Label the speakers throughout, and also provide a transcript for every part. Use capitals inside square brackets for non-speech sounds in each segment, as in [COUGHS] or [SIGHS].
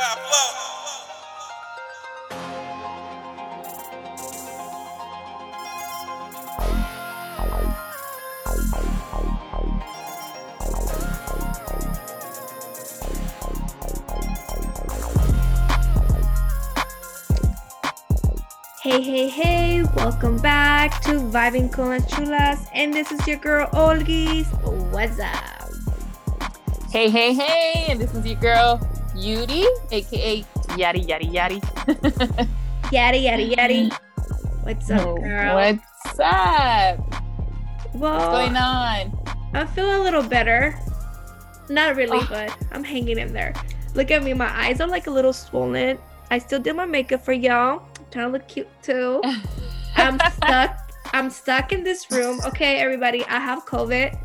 Speaker 1: Hey, hey, hey, welcome back to Vibing con las Chulas, and this is your girl Olgis. What's up?
Speaker 2: Hey, hey, hey, and this is your girl Yuri, aka Yari Yari Yari.
Speaker 1: Yaddy, yaddy, yaddy. What's up, girl?
Speaker 2: What's up?
Speaker 1: well,
Speaker 2: What's going on?
Speaker 1: I feel a little better. Not really,
Speaker 2: Oh.
Speaker 1: but I'm hanging in there. Look at me, my eyes are like a little swollen. I still did my makeup for y'all. trying to look cute too. [LAUGHS] I'm stuck. I'm stuck in this room. Okay, everybody, I have COVID.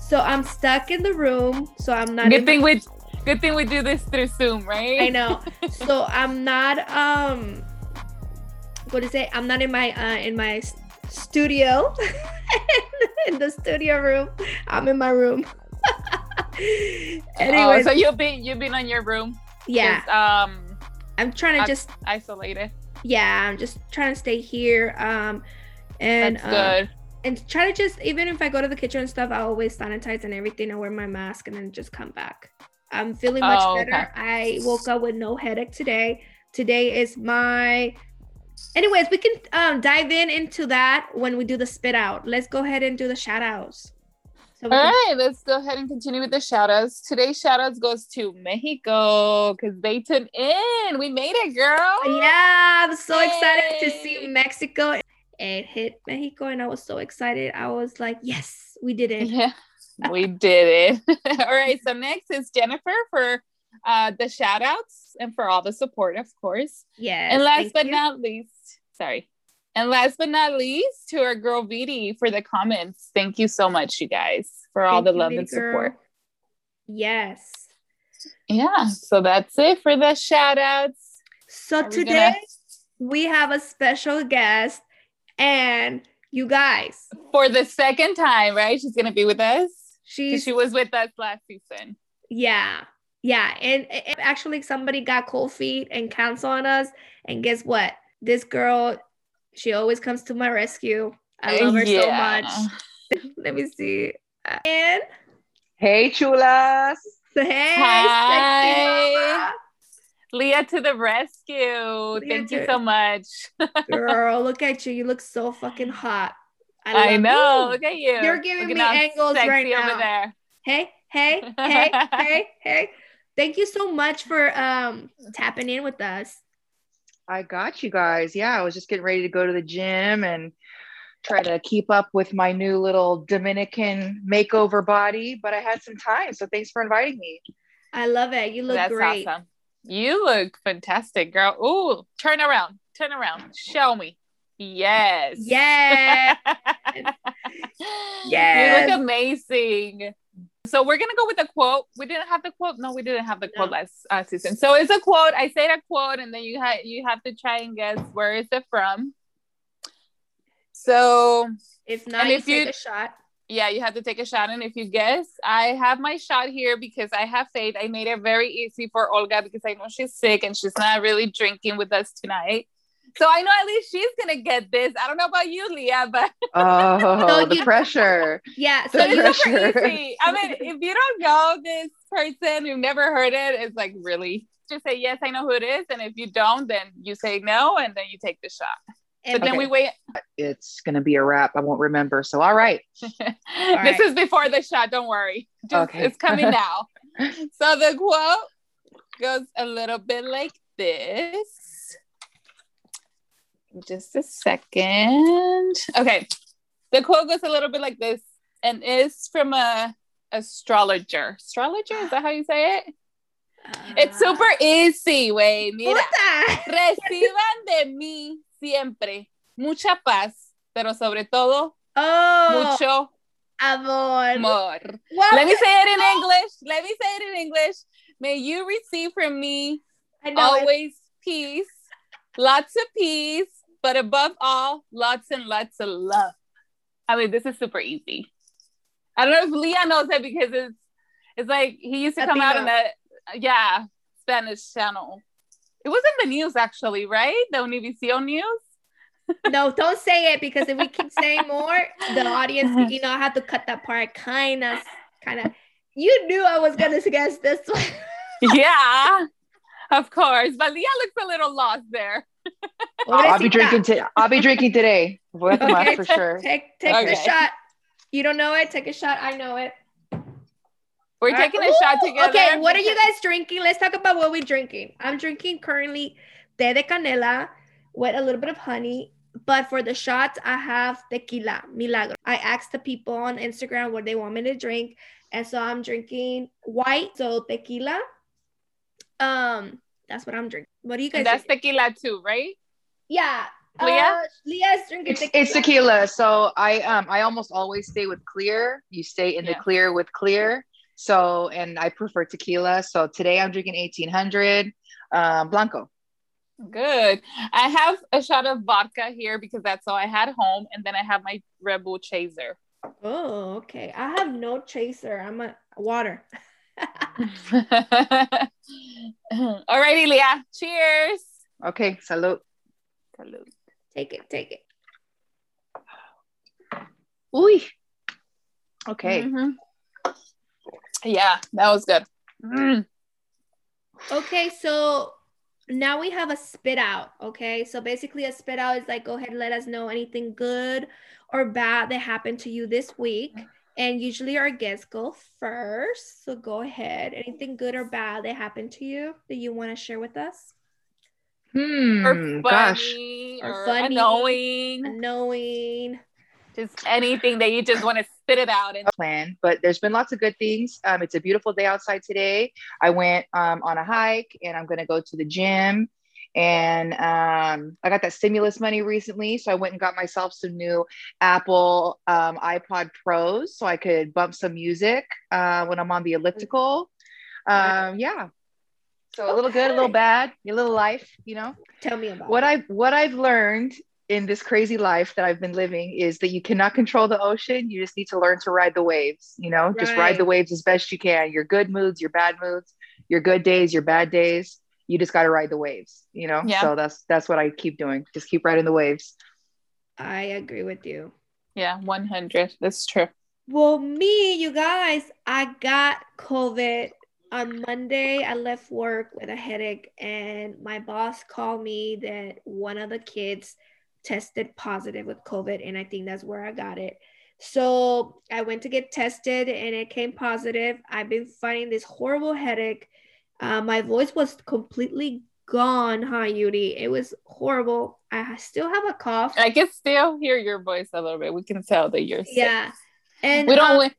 Speaker 1: So I'm stuck in the room. So I'm not
Speaker 2: Good
Speaker 1: in
Speaker 2: thing we good thing we do this through Zoom, right?
Speaker 1: I know. So I'm not um what is it? I'm not in my uh in my studio. [LAUGHS] in the studio room. I'm in my room. [LAUGHS]
Speaker 2: Anyway,
Speaker 1: Anyways,
Speaker 2: so you've been you've been on your room.
Speaker 1: yeah,
Speaker 2: Um,
Speaker 1: I'm trying to just
Speaker 2: isolated.
Speaker 1: yeah, I'm just trying to stay here. Um and uh, and try to just even if I go to the kitchen and stuff, I always sanitize and everything I wear my mask and then just come back. I'm feeling much
Speaker 2: Oh,
Speaker 1: better. I woke up with no headache today. Today is my anyways, we can um dive in into that when we do the spit out. Let's go ahead and do the shout outs. So
Speaker 2: All
Speaker 1: can-
Speaker 2: right, let's go ahead and continue with the shout outs. Today's shout outs goes to Mexico because they tuned in. We made it, girl.
Speaker 1: Yeah, I'm so excited to see Mexico. It hit Mexico and I was so excited. I was like, yes, we did it.
Speaker 2: Yeah, we did it. [LAUGHS] all right, so next is Jennifer for uh, the shout outs and for all the support, of course.
Speaker 1: Yeah.
Speaker 2: and last but
Speaker 1: you.
Speaker 2: not least, sorry. And last but not least, to our girl Viti for the comments. Thank you so much, you guys, for all
Speaker 1: Thank
Speaker 2: the
Speaker 1: you,
Speaker 2: love and
Speaker 1: girl.
Speaker 2: support.
Speaker 1: Yes.
Speaker 2: Yeah, so that's it for the shout outs.
Speaker 1: So
Speaker 2: Are we
Speaker 1: today
Speaker 2: gonna-
Speaker 1: we have a special guest and you guys
Speaker 2: For the second time, right? She's going to be with us. 'Cause
Speaker 1: she's
Speaker 2: She was with us last season.
Speaker 1: yeah. Yeah. And, and actually somebody got cold feet and canceled on us. And guess what? This girl she always comes to my rescue. I love her so much. [LAUGHS] Let me see. And
Speaker 3: Hey, chulas.
Speaker 1: hey
Speaker 2: Hi. Leah to the rescue.
Speaker 1: Leah
Speaker 2: Thank you so much. [LAUGHS]
Speaker 1: girl look at you. You look so fucking hot
Speaker 2: I,
Speaker 1: love
Speaker 2: know.
Speaker 1: you.
Speaker 2: Look at you.
Speaker 1: You're giving
Speaker 2: Looking
Speaker 1: me angles
Speaker 2: sexy
Speaker 1: right now.
Speaker 2: over there.
Speaker 1: hey hey hey [LAUGHS] hey hey thank you so much for um tapping in with us
Speaker 3: I got you guys. Yeah, I was just getting ready to go to the gym and try to keep up with my new little Dominican makeover body, but I had some time. So thanks for inviting me.
Speaker 1: i love it you look
Speaker 2: That's
Speaker 1: great
Speaker 2: awesome. You look fantastic, girl. Ooh, turn around. Turn around. Show me. Yes.
Speaker 1: Yes. [LAUGHS]
Speaker 2: You
Speaker 1: Yes.
Speaker 2: look amazing. So we're gonna go with a quote. We didn't have the quote. No, we didn't have the quote
Speaker 1: No.
Speaker 2: last uh, season. So it's a quote. I say a quote, and then you have you have to try and guess where is it from. So
Speaker 1: If not,
Speaker 2: And
Speaker 1: you
Speaker 2: if
Speaker 1: take
Speaker 2: you-
Speaker 1: a shot.
Speaker 2: yeah, you have to take a shot. And if you guess, I have my shot here because I have faith. I made it very easy for Olga because I know she's sick and she's not really drinking with us tonight. So I know at least she's gonna get this. I don't know about you, Leah, but [LAUGHS]
Speaker 3: Oh,
Speaker 1: So
Speaker 3: the
Speaker 1: you-
Speaker 3: pressure.
Speaker 1: Yeah.
Speaker 3: The
Speaker 1: So
Speaker 2: it's
Speaker 1: you
Speaker 3: pressure.
Speaker 2: super [LAUGHS] easy. I mean, if you don't know this person, you've never heard it, it's like really just say yes, I know who it is. And if you don't, then you say no, and then you take the shot.
Speaker 1: and
Speaker 2: But then we wait.
Speaker 3: It's going to be a wrap. I won't remember. So, all right. [LAUGHS]
Speaker 2: this
Speaker 1: right.
Speaker 2: is before the shot. Don't worry. Just,
Speaker 3: Okay.
Speaker 2: It's coming now. so the quote goes a little bit like this. Just a second. Okay. The quote goes a little bit like this and is from a astrologer. Astrologer? Is that how you say it? It's
Speaker 1: Uh,
Speaker 2: super easy, güey. Mira.
Speaker 1: puta.
Speaker 2: Reciban de mí siempre mucha paz, pero sobre todo
Speaker 1: Oh,
Speaker 2: mucho
Speaker 1: amor.
Speaker 2: amor.
Speaker 1: What?
Speaker 2: Let me say it in English. Let me say it in English. May you receive from me
Speaker 1: know it.
Speaker 2: always peace, lots of peace, but above all, lots and lots of love. I mean, this is super easy. I don't know if Leah knows it because it's it's like he used to come out in that yeah. Spanish channel. It was in the news actually, right? The Univision news.
Speaker 1: no, don't say it because if we keep saying more, the audience, [LAUGHS] you know, I have to cut that part. Kind of, kind of. You knew I was gonna guess this one. [LAUGHS]
Speaker 2: yeah, of course. But Leah looks a little lost there.
Speaker 3: I'll be drinking. today. I'll be drinking today. okay, for sure.
Speaker 1: Take take okay. the shot. You don't know it. Take a shot. I know it.
Speaker 2: We're All taking right. a shot together.
Speaker 1: Okay, what are you guys drinking? Let's talk about what we're drinking. I'm drinking currently té de canela with a little bit of honey. But for the shots, I have tequila, milagro. I asked the people on Instagram what they want me to drink. And so I'm drinking white, so tequila. Um, that's what I'm drinking. What do you guys?
Speaker 2: And that's drinking? tequila too, right?
Speaker 1: Yeah.
Speaker 2: Leah, uh,
Speaker 1: Leah's drinking
Speaker 3: tequila. It's, tequila. So I um I almost always stay with clear. You stay in yeah. the clear with clear. So, and I prefer tequila. So today I'm drinking 1800 um, Blanco.
Speaker 2: Good. I have a shot of vodka here because that's all I had home. And then I have my Red Bull chaser.
Speaker 1: Oh, okay. I have no chaser. I'm a water. [LAUGHS]
Speaker 2: Alrighty, Leah. Cheers.
Speaker 3: Okay. Salud.
Speaker 2: Salud.
Speaker 1: Take it. Take it.
Speaker 3: Uy. Okay.
Speaker 2: Mm-hmm. Yeah, that was good. Mm.
Speaker 1: Okay, so now we have a spit out. Okay, so basically, a spit out is like, go ahead and let us know anything good or bad that happened to you this week. And usually, our guests go first. So go ahead. Anything good or bad that happened to you that you want to share with us?
Speaker 3: Hmm. Or funny, gosh.
Speaker 2: Or, or funny, annoying.
Speaker 1: Annoying
Speaker 2: just anything that you just want to spit it out and
Speaker 3: plan but there's been lots of good things um, it's a beautiful day outside today i went um, on a hike and i'm going to go to the gym and um, i got that stimulus money recently so i went and got myself some new apple um, AirPod Pros so i could bump some music uh, when i'm on the elliptical um, yeah so a little good a little bad a little life you know
Speaker 1: tell me about
Speaker 3: what I've what i've learned in this crazy life that I've been living is that you cannot control the ocean. You just need to learn to ride the waves, you know, right. just ride the waves as best you can. Your good moods, your bad moods, your good days, your bad days. You just got to ride the waves, you know? Yeah. So that's that's what I keep doing. Just keep riding the waves.
Speaker 1: I agree with you.
Speaker 2: Yeah, 100. That's true.
Speaker 1: Well, me, you guys, I got COVID on Monday, I left work with a headache, and my boss called me that one of the kids tested positive with COVID, and I think that's where I got it. So I went to get tested, and it came positive. I've been fighting this horrible headache. Uh, my voice was completely gone, huh, Yuri? It was horrible. I still have a cough.
Speaker 2: I can still hear your voice a little bit. We can tell that you're sick.
Speaker 1: Yeah, and
Speaker 2: we don't. Um,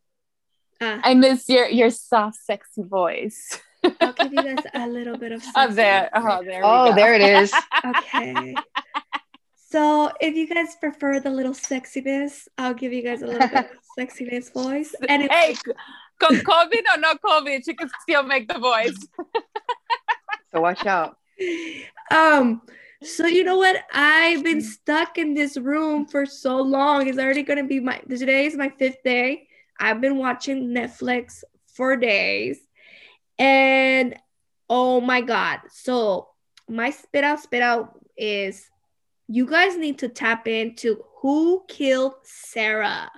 Speaker 2: uh, I miss your your soft, sexy voice.
Speaker 1: I'll give you guys a little bit of. [LAUGHS]
Speaker 2: Oh, there. Oh, there.
Speaker 3: Oh, there it is. [LAUGHS]
Speaker 1: okay. So if you guys prefer the little sexiness, I'll give you guys a little bit of [LAUGHS] sexiness voice.
Speaker 2: And hey, COVID or no COVID, she can still make the voice. [LAUGHS]
Speaker 3: so watch out.
Speaker 1: Um, so you know what? I've been stuck in this room for so long. It's already gonna be my today is my fifth day. I've been watching Netflix for days. And oh my god. So my spit out spit out is you guys need to tap into who killed Sara.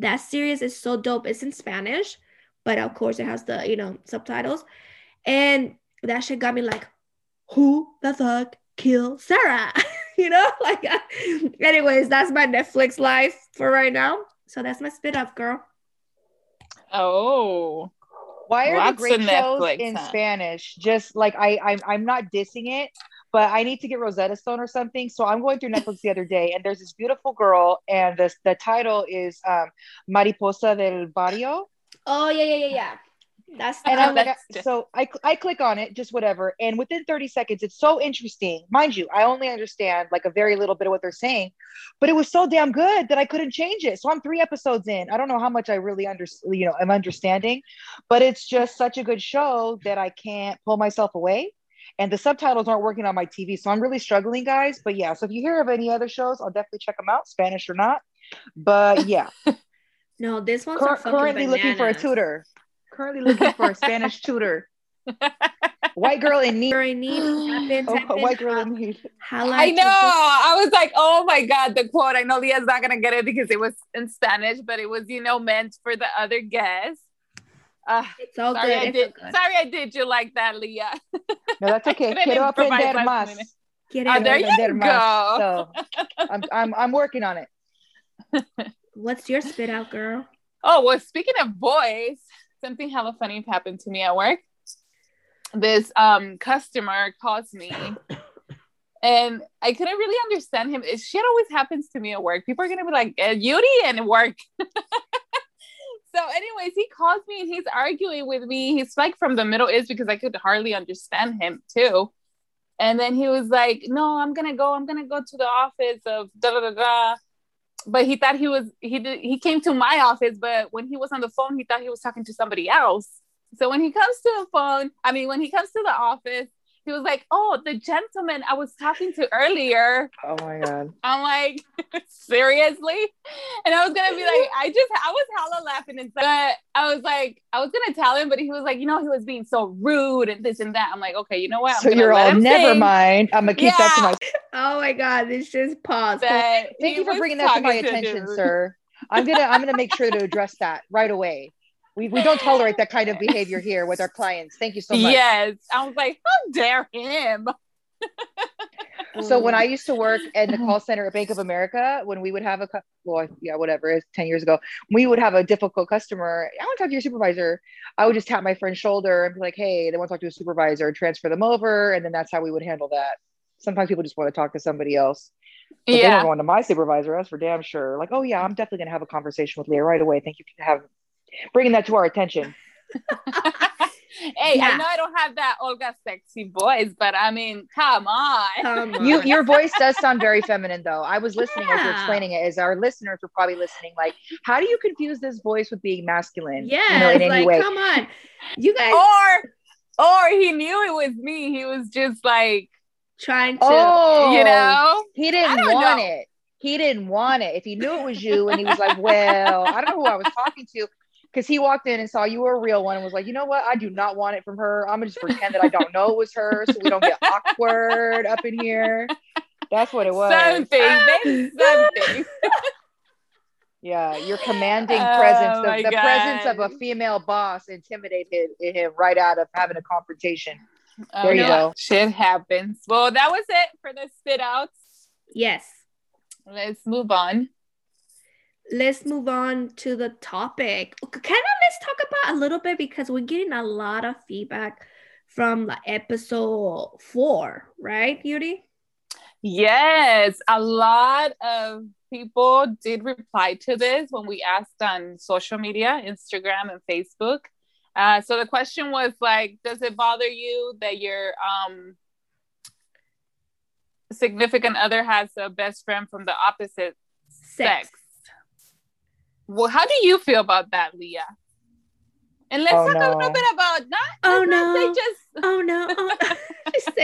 Speaker 1: That series is so dope. It's in Spanish, but of course it has the, you know, subtitles. And that shit got me like, who the fuck killed Sara? [LAUGHS] you know, [LAUGHS] like, uh, [LAUGHS] anyways, that's my Netflix life for right now. So that's my spit up, girl.
Speaker 2: Oh,
Speaker 3: why are Lots the great shows Netflix, in huh? Spanish? Just like I, I'm, I'm not dissing it, but I need to get Rosetta Stone or something. So I'm going through Netflix the other day, and there's this beautiful girl, and the the title is um, Mariposa del Barrio.
Speaker 1: Oh yeah, yeah, yeah, yeah. That's
Speaker 3: and I'm like, so I, I click on it, just whatever. And within 30 seconds, it's so interesting. Mind you, I only understand like a very little bit of what they're saying, but it was so damn good that I couldn't change it. So I'm three episodes in. I don't know how much I really under, you know, I'm understanding, but it's just such a good show that I can't pull myself away and the subtitles aren't working on my TV. So I'm really struggling, guys. But yeah, so if you hear of any other shows, I'll definitely check them out, Spanish or not. But [LAUGHS] yeah.
Speaker 1: no, this one's Cur-
Speaker 3: currently
Speaker 1: bananas.
Speaker 3: looking for a tutor. Currently looking for a Spanish [LAUGHS] tutor. [LAUGHS] White girl in need.
Speaker 1: Girl in need. Type in,
Speaker 3: Oh,
Speaker 1: in,
Speaker 3: white girl in need.
Speaker 2: I know. I was like, oh my God, the quote. I know Leah's not going to get it because it was in Spanish, but it was, you know, meant for the other guests. Uh,
Speaker 1: It's all
Speaker 2: sorry,
Speaker 1: good.
Speaker 2: I
Speaker 1: It's
Speaker 2: did.
Speaker 1: good.
Speaker 2: Sorry, I did you like that, Leah.
Speaker 3: No, that's [LAUGHS] okay.
Speaker 2: couldn't
Speaker 3: Quiero
Speaker 2: improvise
Speaker 3: aprender
Speaker 2: last
Speaker 3: más.
Speaker 2: minute.
Speaker 1: Get
Speaker 2: Oh,
Speaker 1: it.
Speaker 2: there you
Speaker 3: Aprender más.
Speaker 2: go.
Speaker 3: So [LAUGHS] I'm, I'm, I'm working on it.
Speaker 1: What's your spit out, girl?
Speaker 2: Oh, well, speaking of boys, something hella funny happened to me at work. This um customer calls me [COUGHS] and I couldn't really understand him. It shit always happens to me at work. People are gonna be like, eh, Yuri and work. [LAUGHS] so, anyways, he calls me and he's arguing with me. He's like from the Middle East because I could hardly understand him too. And then he was like, No, I'm gonna go, I'm gonna go to the office of da da da da but he thought he was he did he came to my office but when he was on the phone he thought he was talking to somebody else so when he comes to the phone i mean when he comes to the office he was like oh the gentleman i was talking to earlier
Speaker 3: Oh my God.
Speaker 2: i'm like [LAUGHS] seriously and i was gonna be like i just i was hella laughing and but i was like i was gonna tell him but he was like you know he was being so rude and this and that i'm like okay you know what I'm
Speaker 3: So you're all, never
Speaker 2: think
Speaker 3: mind. I'm going to keep that to
Speaker 2: Yeah.
Speaker 3: myself.
Speaker 1: Oh my god, this just paused.
Speaker 3: Thank you for bringing that to my
Speaker 2: talking
Speaker 3: attention,
Speaker 2: dude.
Speaker 3: sir. I'm gonna I'm gonna make sure to address that right away. We, we don't tolerate that kind of [LAUGHS] behavior here with our clients. Thank you so much.
Speaker 2: Yes. I was like, how dare him? [LAUGHS]
Speaker 3: So when I used to work at the call [LAUGHS] center at Bank of America, when we would have a well, yeah, whatever, it's ten years ago, we would have a difficult customer. I want to talk to your supervisor. I would just tap my friend's shoulder and be like, "Hey, they want to talk to a supervisor." Transfer them over, and then that's how we would handle that. Sometimes people just want to talk to somebody else. But they don't
Speaker 2: yeah.
Speaker 3: go into my supervisor. That's for damn sure. Like, oh yeah, I'm definitely gonna have a conversation with Leah right away. Thank you for having bringing that to our attention. [LAUGHS]
Speaker 2: hey,
Speaker 1: Yeah.
Speaker 2: I know I don't have that Olga sexy voice, but I mean, come on.
Speaker 1: Come on.
Speaker 3: You your voice does sound very feminine though. I was listening as you're explaining it, as our listeners were probably listening. Like, how do you confuse this voice with being masculine?
Speaker 1: yeah,
Speaker 3: you know, in any
Speaker 1: like,
Speaker 3: way.
Speaker 1: come on. You guys
Speaker 2: or or he knew it was me. He was just like,
Speaker 1: trying to
Speaker 3: Oh,
Speaker 2: you know.
Speaker 3: he didn't
Speaker 2: don't
Speaker 3: want
Speaker 2: know.
Speaker 3: it. He didn't want it. If he knew it was you, and he was like, "Well, I don't know who I was talking to," because he walked in and saw you were a real one, and was like, "You know what? I do not want it from her. I'm gonna just pretend that I don't know it was her, so we don't get [LAUGHS] awkward up in here." That's what it was.
Speaker 2: Something, maybe [LAUGHS] something. [LAUGHS]
Speaker 3: Yeah, your commanding
Speaker 2: Oh
Speaker 3: presence,
Speaker 2: my
Speaker 3: the, the presence of a female boss intimidated him right out of having a confrontation.
Speaker 2: Oh,
Speaker 3: There you
Speaker 2: yeah.
Speaker 3: go.
Speaker 2: Shit happens. Well, that was it for the spit outs.
Speaker 1: Yes.
Speaker 2: Let's move on.
Speaker 1: Let's move on to the topic. Kind of let's talk about a little bit because we're getting a lot of feedback from like episode four, right, Beauty?
Speaker 2: Yes, a lot of people did reply to this when we asked on social media, Instagram and Facebook. Uh, so the question was like, does it bother you that your um, significant other has a best friend from the opposite sex? Well, how do you feel about that, Leah? And let's
Speaker 3: Oh,
Speaker 2: talk a little bit about not.
Speaker 1: Oh,
Speaker 2: let's not [LAUGHS] [LAUGHS] [LAUGHS] say
Speaker 1: no.
Speaker 2: just
Speaker 1: Oh no. Oh, just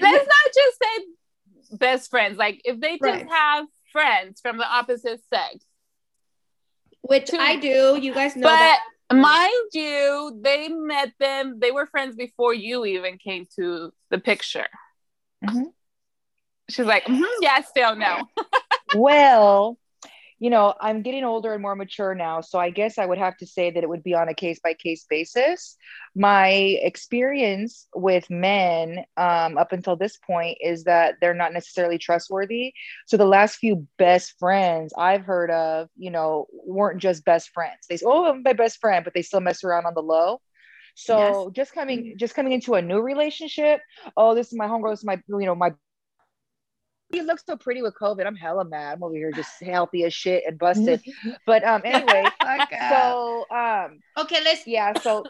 Speaker 2: let's not just say best friends. Like if they just
Speaker 1: Right.
Speaker 2: have friends from the opposite sex.
Speaker 1: Which
Speaker 2: to-
Speaker 1: I do. You guys know
Speaker 2: but
Speaker 1: that.
Speaker 2: mind you, they met them, they were friends before you even came to the picture.
Speaker 3: Mhm.
Speaker 2: She's like, "Mhm, yeah, still no.
Speaker 3: well, you know, I'm getting older and more mature now. So I guess I would have to say that it would be on a case by case basis. My experience with men um, up until this point is that they're not necessarily trustworthy. So the last few best friends I've heard of, you know, weren't just best friends. They say, oh, I'm my best friend, but they still mess around on the low. So just coming, just coming into a new relationship. Oh, this is my homegirl. This is my, you know, my you look so pretty with COVID. I'm hella mad. I'm over here just [SIGHS] healthy as shit and busted. [LAUGHS] but um, anyway, [LAUGHS] so um,
Speaker 1: Okay, let's
Speaker 3: yeah. So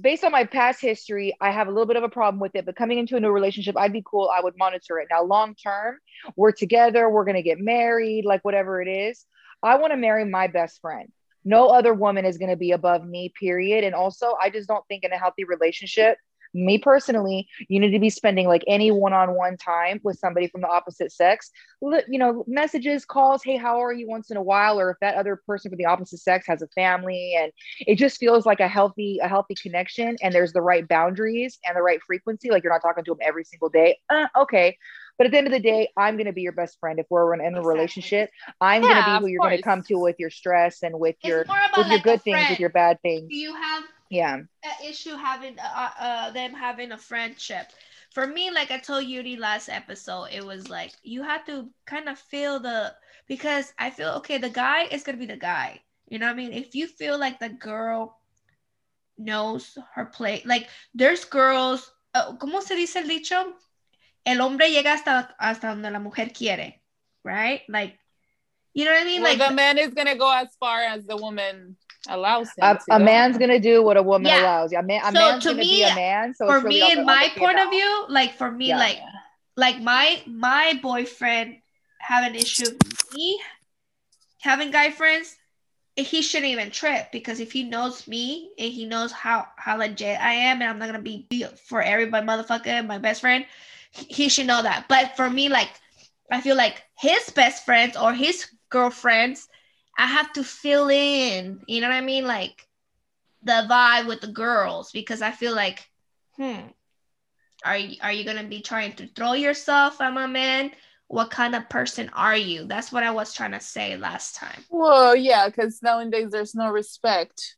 Speaker 3: based on my past history, I have a little bit of a problem with it. But coming into a new relationship, I'd be cool. I would monitor it. Now, long term, we're together. We're gonna get married. Like whatever it is, I want to marry my best friend. No other woman is gonna be above me. Period. And also, I just don't think in a healthy relationship Me personally, you need to be spending like any one-on-one time with somebody from the opposite sex. You know, messages, calls, hey, how are you once in a while, or if that other person from the opposite sex has a family, and it just feels like a healthy, a healthy connection, and there's the right boundaries and the right frequency. Like you're not talking to them every single day. Uh, okay, but at the end of the day, I'm going to be your best friend. If we're in a exactly. relationship, I'm yeah, going to be who you're going to come to with your stress and with it's your with like your good things, with your bad things.
Speaker 1: Do you have
Speaker 3: yeah
Speaker 1: an issue having uh, uh, them having a friendship? For me, like I told Yuri last episode, it was like you have to kind of feel the because I feel okay. The guy is gonna be the guy. You know what I mean? If you feel like the girl knows her play, like there's girls. Uh, ¿Cómo se dice el dicho? el hombre llega hasta, hasta donde la mujer quiere, right? Like, you know what I mean?
Speaker 2: Well,
Speaker 1: like
Speaker 2: the man is gonna go as far as the woman allows him.
Speaker 3: A, a man's gonna do what a woman yeah. allows. Yeah, a, man, a so man's gonna me, be a man. So
Speaker 1: for really me, in my point of view, like for me, yeah. like like my my boyfriend have an issue with me having guy friends. He shouldn't even trip because if he knows me and he knows how how legit I am, and I'm not gonna be for everybody, motherfucker, my best friend he should know that. But for me, like, I feel like his best friends or his girlfriends, I have to fill in, you know what I mean? Like the vibe with the girls because I feel like, hmm, are you, are you gonna be trying to throw yourself at my man? What kind of person are you? That's what I was trying to say last time.
Speaker 2: Well, yeah, because nowadays there's no respect.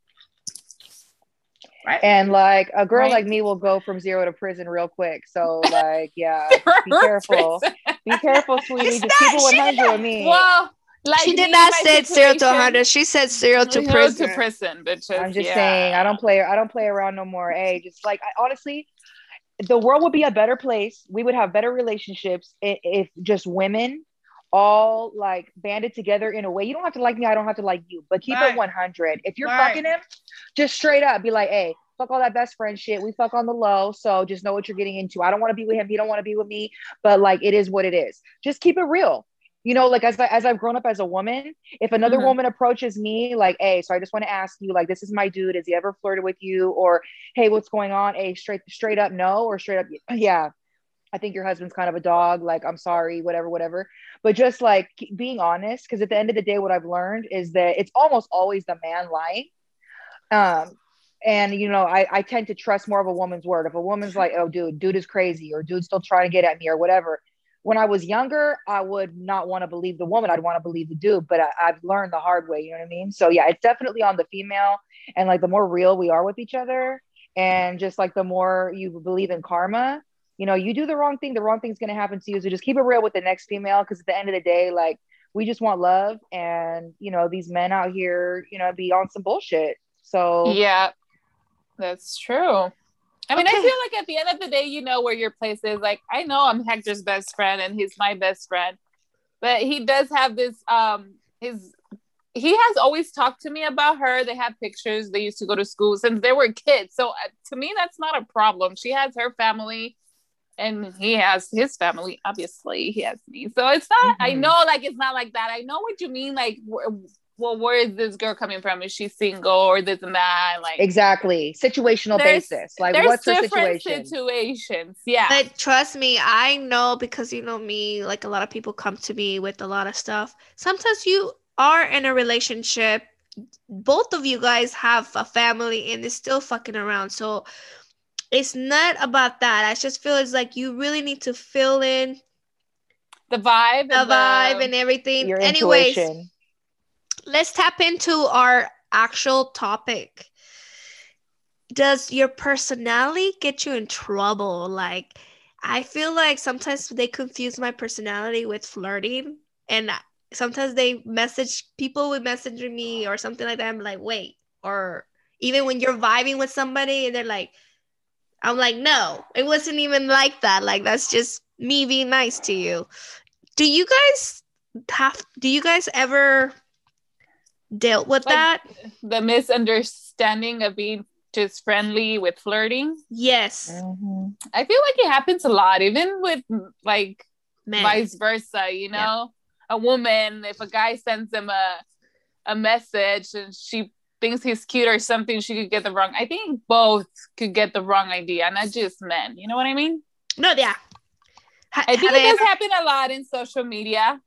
Speaker 3: Right. And like a girl right. like me will go from zero to prison real quick. So [LAUGHS] like, yeah, be careful. be careful, sweetie. Just keep it 100 with me.
Speaker 2: Well,
Speaker 1: like she did not say zero to 100. She said zero to zero prison.
Speaker 2: to prison, bitches.
Speaker 3: I'm just
Speaker 2: yeah.
Speaker 3: saying, I don't play. I don't play around no more. Hey, just like I, honestly, the world would be a better place. We would have better relationships if, if just women all like banded together in a way. You don't have to like me, I don't have to like you, but keep right. it 100. If you're right. fucking him, just straight up be like, hey, fuck all that best friend shit. We fuck on the low. So just know what you're getting into. I don't want to be with him. He don't want to be with me, but like it is what it is. Just keep it real. You know, like as, I, as I've grown up as a woman, if another mm-hmm. woman approaches me like, hey, so I just want to ask you, like, this is my dude. Has he ever flirted with you? Or, hey, what's going on? Hey, straight, straight up no, or straight up, yeah I think your husband's kind of a dog. Like, I'm sorry, whatever, whatever. But just like being honest, because at the end of the day, what I've learned is that it's almost always the man lying. Um, and you know, I, I tend to trust more of a woman's word. If a woman's like, oh, dude, dude is crazy, or dude's still trying to get at me, or whatever. When I was younger, I would not want to believe the woman. I'd want to believe the dude, but I, I've learned the hard way. You know what I mean? So yeah, it's definitely on the female. And like the more real we are with each other, and just like the more you believe in karma, you know, you do the wrong thing, the wrong thing's gonna happen to you. So just keep it real with the next female, because at the end of the day, like we just want love, and you know, these men out here, you know, be on some bullshit. So
Speaker 2: yeah, that's true. I mean, okay. I feel like at the end of the day, you know where your place is. Like, I know I'm Hector's best friend, and he's my best friend, but he does have this. Um, his he has always talked to me about her. They have pictures. They used to go to school since they were kids. So uh, to me, that's not a problem. She has her family and he has his family obviously he has me so it's not mm-hmm. i know like it's not like that i know what you mean like well where is this girl coming from? Is she single or this and that? Like
Speaker 3: exactly. Situational basis. Like what's her situation?
Speaker 2: situations yeah.
Speaker 1: But trust me i know because you know me like a lot of people come to me with a lot of stuff. Sometimes you are in a relationship both of you guys have a family and it's still fucking around. So it's not about that. I just feel it's like you really need to fill in
Speaker 2: the vibe,
Speaker 1: the vibe, the, and everything. Your Anyways, intuition. Let's tap into our actual topic. Does your personality get you in trouble? Like, I feel like sometimes they confuse my personality with flirting, and sometimes they message people with messaging me or something like that. I'm like, wait, or even when you're vibing with somebody, and they're like I'm like, no, it wasn't even like that. Like, that's just me being nice to you. Do you guys have, do you guys ever dealt with like that?
Speaker 2: The misunderstanding of being just friendly with flirting?
Speaker 1: Yes.
Speaker 2: Mm-hmm. I feel like it happens a lot, even with like Men. vice versa, you know? Yeah. A woman, if a guy sends them a, a message and she thinks he's cute or something, she could get the wrong. I think both could get the wrong idea, not just men. You know what I mean?
Speaker 1: No, yeah. Ha-
Speaker 2: I think
Speaker 1: have
Speaker 2: it
Speaker 1: they
Speaker 2: does
Speaker 1: ever-
Speaker 2: happen a lot in social media.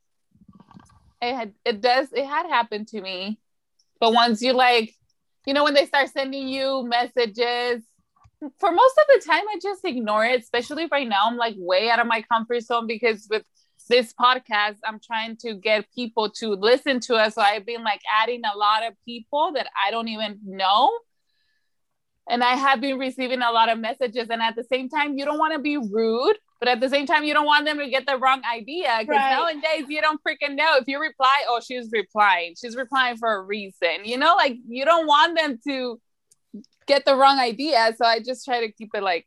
Speaker 2: It had it does it had happened to me. But once you like, you know, when they start sending you messages, for most of the time I just ignore it, especially right now. I'm like way out of my comfort zone because with this podcast, I'm trying to get people to listen to us. So I've been like adding a lot of people that I don't even know. And I have been receiving a lot of messages. And at the same time, you don't want to be rude, but at the same time, you don't want them to get the wrong idea. Because
Speaker 1: Right.
Speaker 2: nowadays, you don't freaking know. If you reply, oh, she's replying. She's replying for a reason. You know, like you don't want them to get the wrong idea. So I just try to keep it like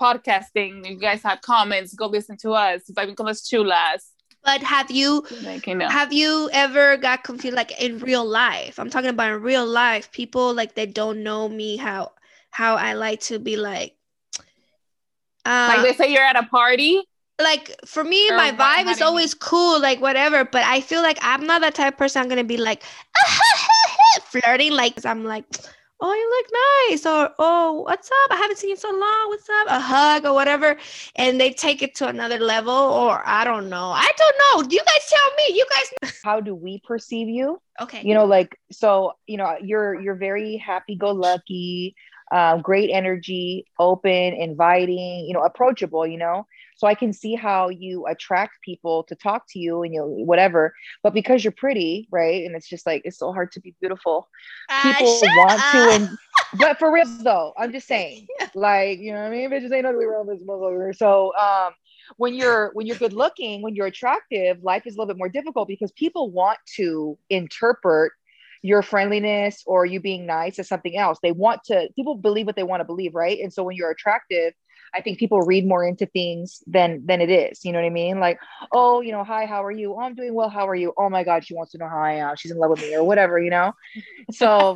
Speaker 2: podcasting. You guys have comments, go listen to us. Vibe con las chulas.
Speaker 1: But have you
Speaker 2: Like, you know.
Speaker 1: have you ever got confused like in real life? I'm talking about in real life. People like they don't know me how how I like to be like uh
Speaker 2: like they say you're at a party.
Speaker 1: like for me
Speaker 2: Or
Speaker 1: my
Speaker 2: what- how
Speaker 1: vibe is
Speaker 2: do you
Speaker 1: always cool like whatever but i feel like i'm not that type of person i'm gonna be like [LAUGHS] flirting like i'm like oh you look nice or oh what's up? I haven't seen you so long what's up? A hug or whatever and they take it to another level or i don't know. I don't know. You guys tell me. You guys [LAUGHS]
Speaker 3: How do we perceive you?
Speaker 1: okay.
Speaker 3: You know like so you know you're you're very happy go lucky um, great energy open inviting you know approachable you know? So i can see how you attract people to talk to you and you know whatever. But because you're pretty right and it's just like it's so hard to be beautiful
Speaker 1: Ah,
Speaker 3: people
Speaker 1: shut
Speaker 3: want to and but for real though i'm just saying [LAUGHS] like you know what i mean? Bitches ain't ugly around this motherfucker. So um when you're when you're good looking when you're attractive life is a little bit more difficult because people want to interpret your friendliness or you being nice as something else. They want to people believe what they want to believe right? And so when you're attractive i think people read more into things than than it is. You know what i mean? Like oh you know hi how are you? Oh i'm doing well. How are you? Oh my god she wants to know how i am. She's in love with me or whatever you know? So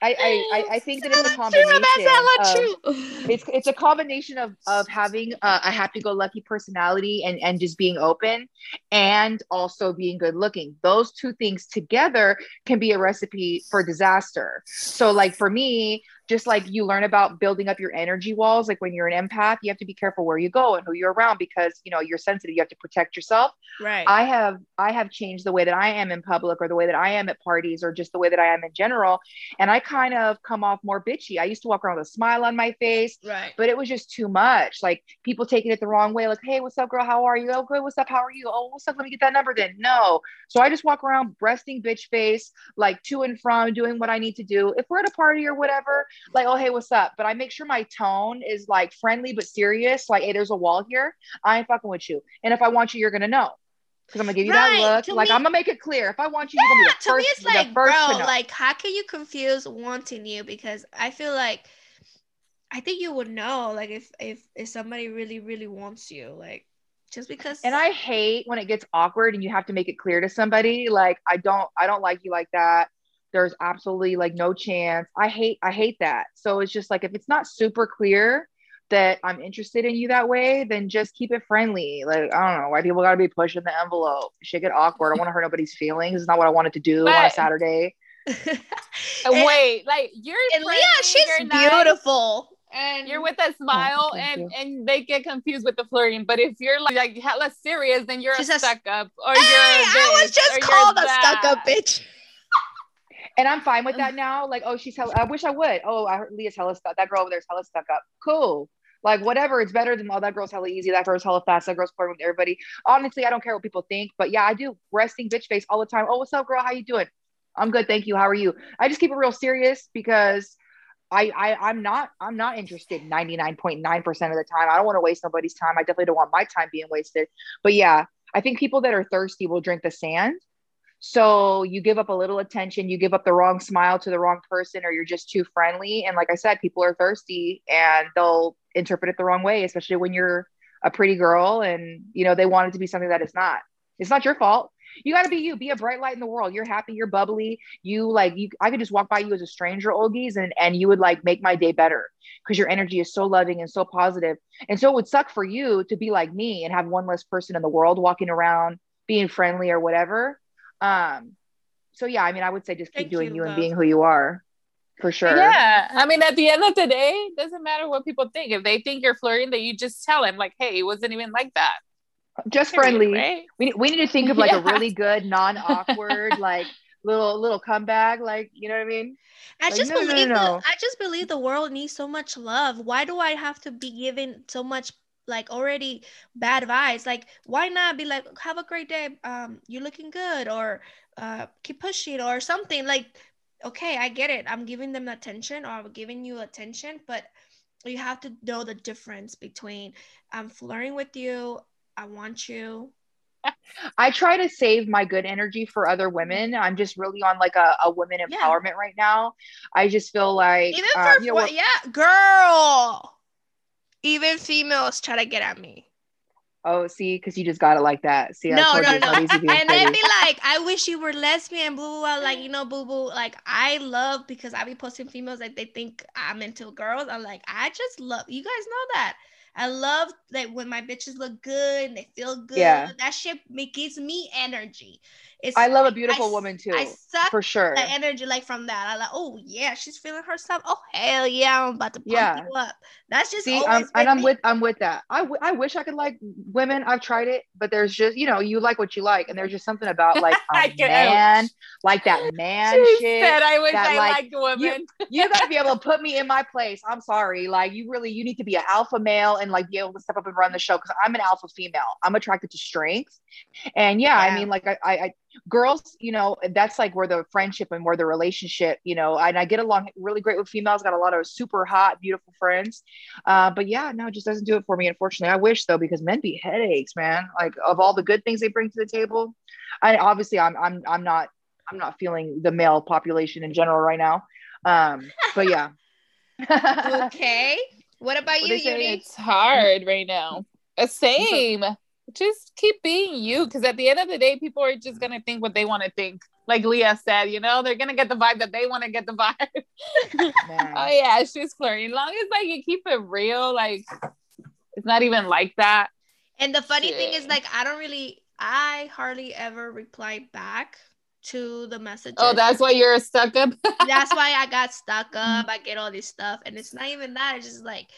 Speaker 3: I, I, I, I think that it's a combination.
Speaker 1: True, that's hella
Speaker 3: of- [LAUGHS] it's it's a combination of of having a, a happy-go-lucky personality and and just being open and also being good looking those two things together can be a recipe for disaster so like for me just like you learn about building up your energy walls like when you're an empath you have to be careful where you go and who you're around because you know you're sensitive you have to protect yourself
Speaker 1: right
Speaker 3: I have I have changed the way that I am in public or the way that I am at parties or just the way that I am in general. And I kind of come off more bitchy. I used to walk around with a smile on my face,
Speaker 1: right
Speaker 3: but it was just too much. Like people taking it the wrong way, like, hey, what's up, girl? How are you? Oh, good. What's up? How are you? Oh, what's up? Let me get that number then. No. So I just walk around breasting bitch face, like to and from doing what I need to do. If we're at a party or whatever, like, oh, hey, what's up? But I make sure my tone is like friendly but serious. Like, hey, there's a wall here. I ain't fucking with you. And if I want you, you're gonna know. Because I'm gonna give you
Speaker 1: Right.
Speaker 3: that look.
Speaker 1: To
Speaker 3: like
Speaker 1: me-
Speaker 3: I'm gonna make it clear. If I want you, you're gonna be the
Speaker 1: to me it's like bro like how can you confuse wanting you because i feel like i think you would know like if if if somebody really really wants you like just because
Speaker 3: and I hate when it gets awkward and you have to make it clear to somebody. Like I don't, I don't like you like that. There's absolutely like no chance. I hate, I hate that. So it's just like if it's not super clear that I'm interested in you that way, then just keep it friendly. Like I don't know why people got to be pushing the envelope. Shit get awkward. I don't want to hurt nobody's feelings. It's not what I wanted to do on a Saturday. [LAUGHS]
Speaker 2: Wait, like you're
Speaker 1: and Leah, she's
Speaker 2: you're nice,
Speaker 1: beautiful and
Speaker 2: You're with a smile, oh,
Speaker 3: thank
Speaker 2: and and they get confused with the flirting. But if you're like, like hella serious, then you're
Speaker 1: She's
Speaker 2: a
Speaker 1: a-
Speaker 2: stuck up, or
Speaker 1: hey,
Speaker 2: you're. a
Speaker 1: i was just called a
Speaker 2: that.
Speaker 1: stuck-up bitch
Speaker 3: And I'm fine with that now. Like, oh, she's hella, I wish I would. Oh, I heard Leah's hella stuck. That girl over there's hella stuck up. Cool. Like, whatever. It's better than, oh, that girl's hella easy. That girl's hella fast. That girl's flirting with everybody. Honestly, I don't care what people think. But yeah, I do resting bitch face all the time. Oh, what's up, girl? How you doing? I'm good. Thank you. How are you? I just keep it real serious because I, I I'm not I'm not interested 99.9% of the time. I don't want to waste nobody's time. I definitely don't want my time being wasted. But yeah, I think people that are thirsty will drink the sand. So you give up a little attention, you give up the wrong smile to the wrong person, or you're just too friendly. And like I said, people are thirsty and they'll interpret it the wrong way, especially when you're a pretty girl and you know they want it to be something that it's not. It's not your fault. You got to be you. Be a bright light in the world. You're happy. You're bubbly. You like you. I could just walk by you as a stranger, Olgies, and and you would like make my day better because your energy is so loving and so positive. And so it would suck for you to be like me and have one less person in the world walking around being friendly or whatever. Um, so yeah, I mean, I would say just keep
Speaker 1: Thank
Speaker 3: doing
Speaker 1: you,
Speaker 3: you, and being who you are, for sure.
Speaker 2: Yeah. I mean, at the end of the day, it doesn't matter what people think. If they think you're flirting, that you just tell them, like, hey, it wasn't even like that.
Speaker 3: Just friendly.
Speaker 2: right?
Speaker 3: We, we need to think of like a [LAUGHS] really good, non-awkward, [LAUGHS] like little little comeback. Like you know what I mean?
Speaker 1: I
Speaker 3: Like,
Speaker 1: just
Speaker 3: no, no, no,
Speaker 1: believe
Speaker 3: no.
Speaker 1: The, I just believe the world needs so much love. Why do I have to be given so much like already bad vibes? Like why not be like have a great day, um you're looking good or uh keep pushing or something like okay, I get it. I'm giving them attention or I'm giving you attention, but you have to know the difference between I'm flirting with you, I want you. [LAUGHS]
Speaker 3: I try to save my good energy for other women. I'm just really on like a, a women
Speaker 1: Yeah.
Speaker 3: empowerment right now. I just feel like
Speaker 1: Even
Speaker 3: uh, you know,
Speaker 1: yeah, girl. Even females try to get at me.
Speaker 3: oh, see, because you just got it like that. See, I
Speaker 1: No, no,
Speaker 3: you
Speaker 1: no.
Speaker 3: not easy [LAUGHS] being
Speaker 1: and then be like, I wish you were lesbian, boo boo. boo. Like, you know, boo boo. Like, I love because I be posting females like they think I'm into girls. I'm like, I just love you guys know that. I love that when my bitches look good and they feel good.
Speaker 3: Yeah.
Speaker 1: That shit gives me energy. It's
Speaker 3: I love a beautiful
Speaker 1: s-
Speaker 3: woman too,
Speaker 1: I suck
Speaker 3: for sure.
Speaker 1: the energy like from that. I like, oh yeah, she's feeling herself. Oh hell yeah, I'm about to pump
Speaker 3: Yeah.
Speaker 1: you up. That's just
Speaker 3: See, I'm,
Speaker 1: um,
Speaker 3: and I'm
Speaker 1: me.
Speaker 3: with I'm with that. I, w- I wish I could like women. I've tried it, but there's just you know you like what you like, and there's just something about [LAUGHS] like
Speaker 2: I
Speaker 3: a man, like that [LAUGHS] man
Speaker 2: She
Speaker 3: shit.
Speaker 2: said, I wish
Speaker 3: that,
Speaker 2: I
Speaker 3: like,
Speaker 2: liked women.
Speaker 3: you got to be able to [LAUGHS] put me in my place. I'm sorry. Like you really, you need to be an alpha male and like be able to step up and run the show because I'm an alpha female. I'm attracted to strength. And yeah,
Speaker 1: Yeah.
Speaker 3: I mean, like I, I, I, girls, you know, that's like where the friendship and where the relationship, you know, and I get along really great with females. Got a lot of super hot, beautiful friends. Uh, but yeah, no, it just doesn't do it for me. Unfortunately, I wish though because men be headaches, man. Like of all the good things they bring to the table, I obviously I'm, I'm, I'm not, I'm not feeling the male population in general right now. Um, but yeah. [LAUGHS]
Speaker 1: okay. What about you, Yuri?
Speaker 2: It's hard right now. Uh, Same. Just keep being you because at the end of the day, people are just going to think what they want to think. Like Leah said, you know, they're going to get the vibe that they want to get the vibe. [LAUGHS] Oh, yeah, she's flirting. As long as like you keep it real, like it's not even like that.
Speaker 1: And the funny thing is, like, I don't really, I hardly ever reply back to the messages.
Speaker 2: Oh, that's why you're stuck up. [LAUGHS]
Speaker 1: that's why I got stuck up. I get all this stuff, and it's not even that. It's just like,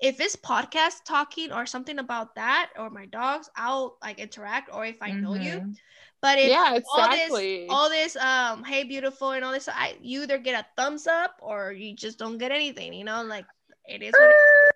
Speaker 1: if it's podcast talking or something about that or my dogs, I'll like interact. Or if I know you,
Speaker 3: Mhm.
Speaker 1: but if
Speaker 2: yeah,
Speaker 1: all
Speaker 2: exactly.
Speaker 1: this, all this, um, hey, beautiful, and all this, I you either get a thumbs up or you just don't get anything. You know, like it is what it is.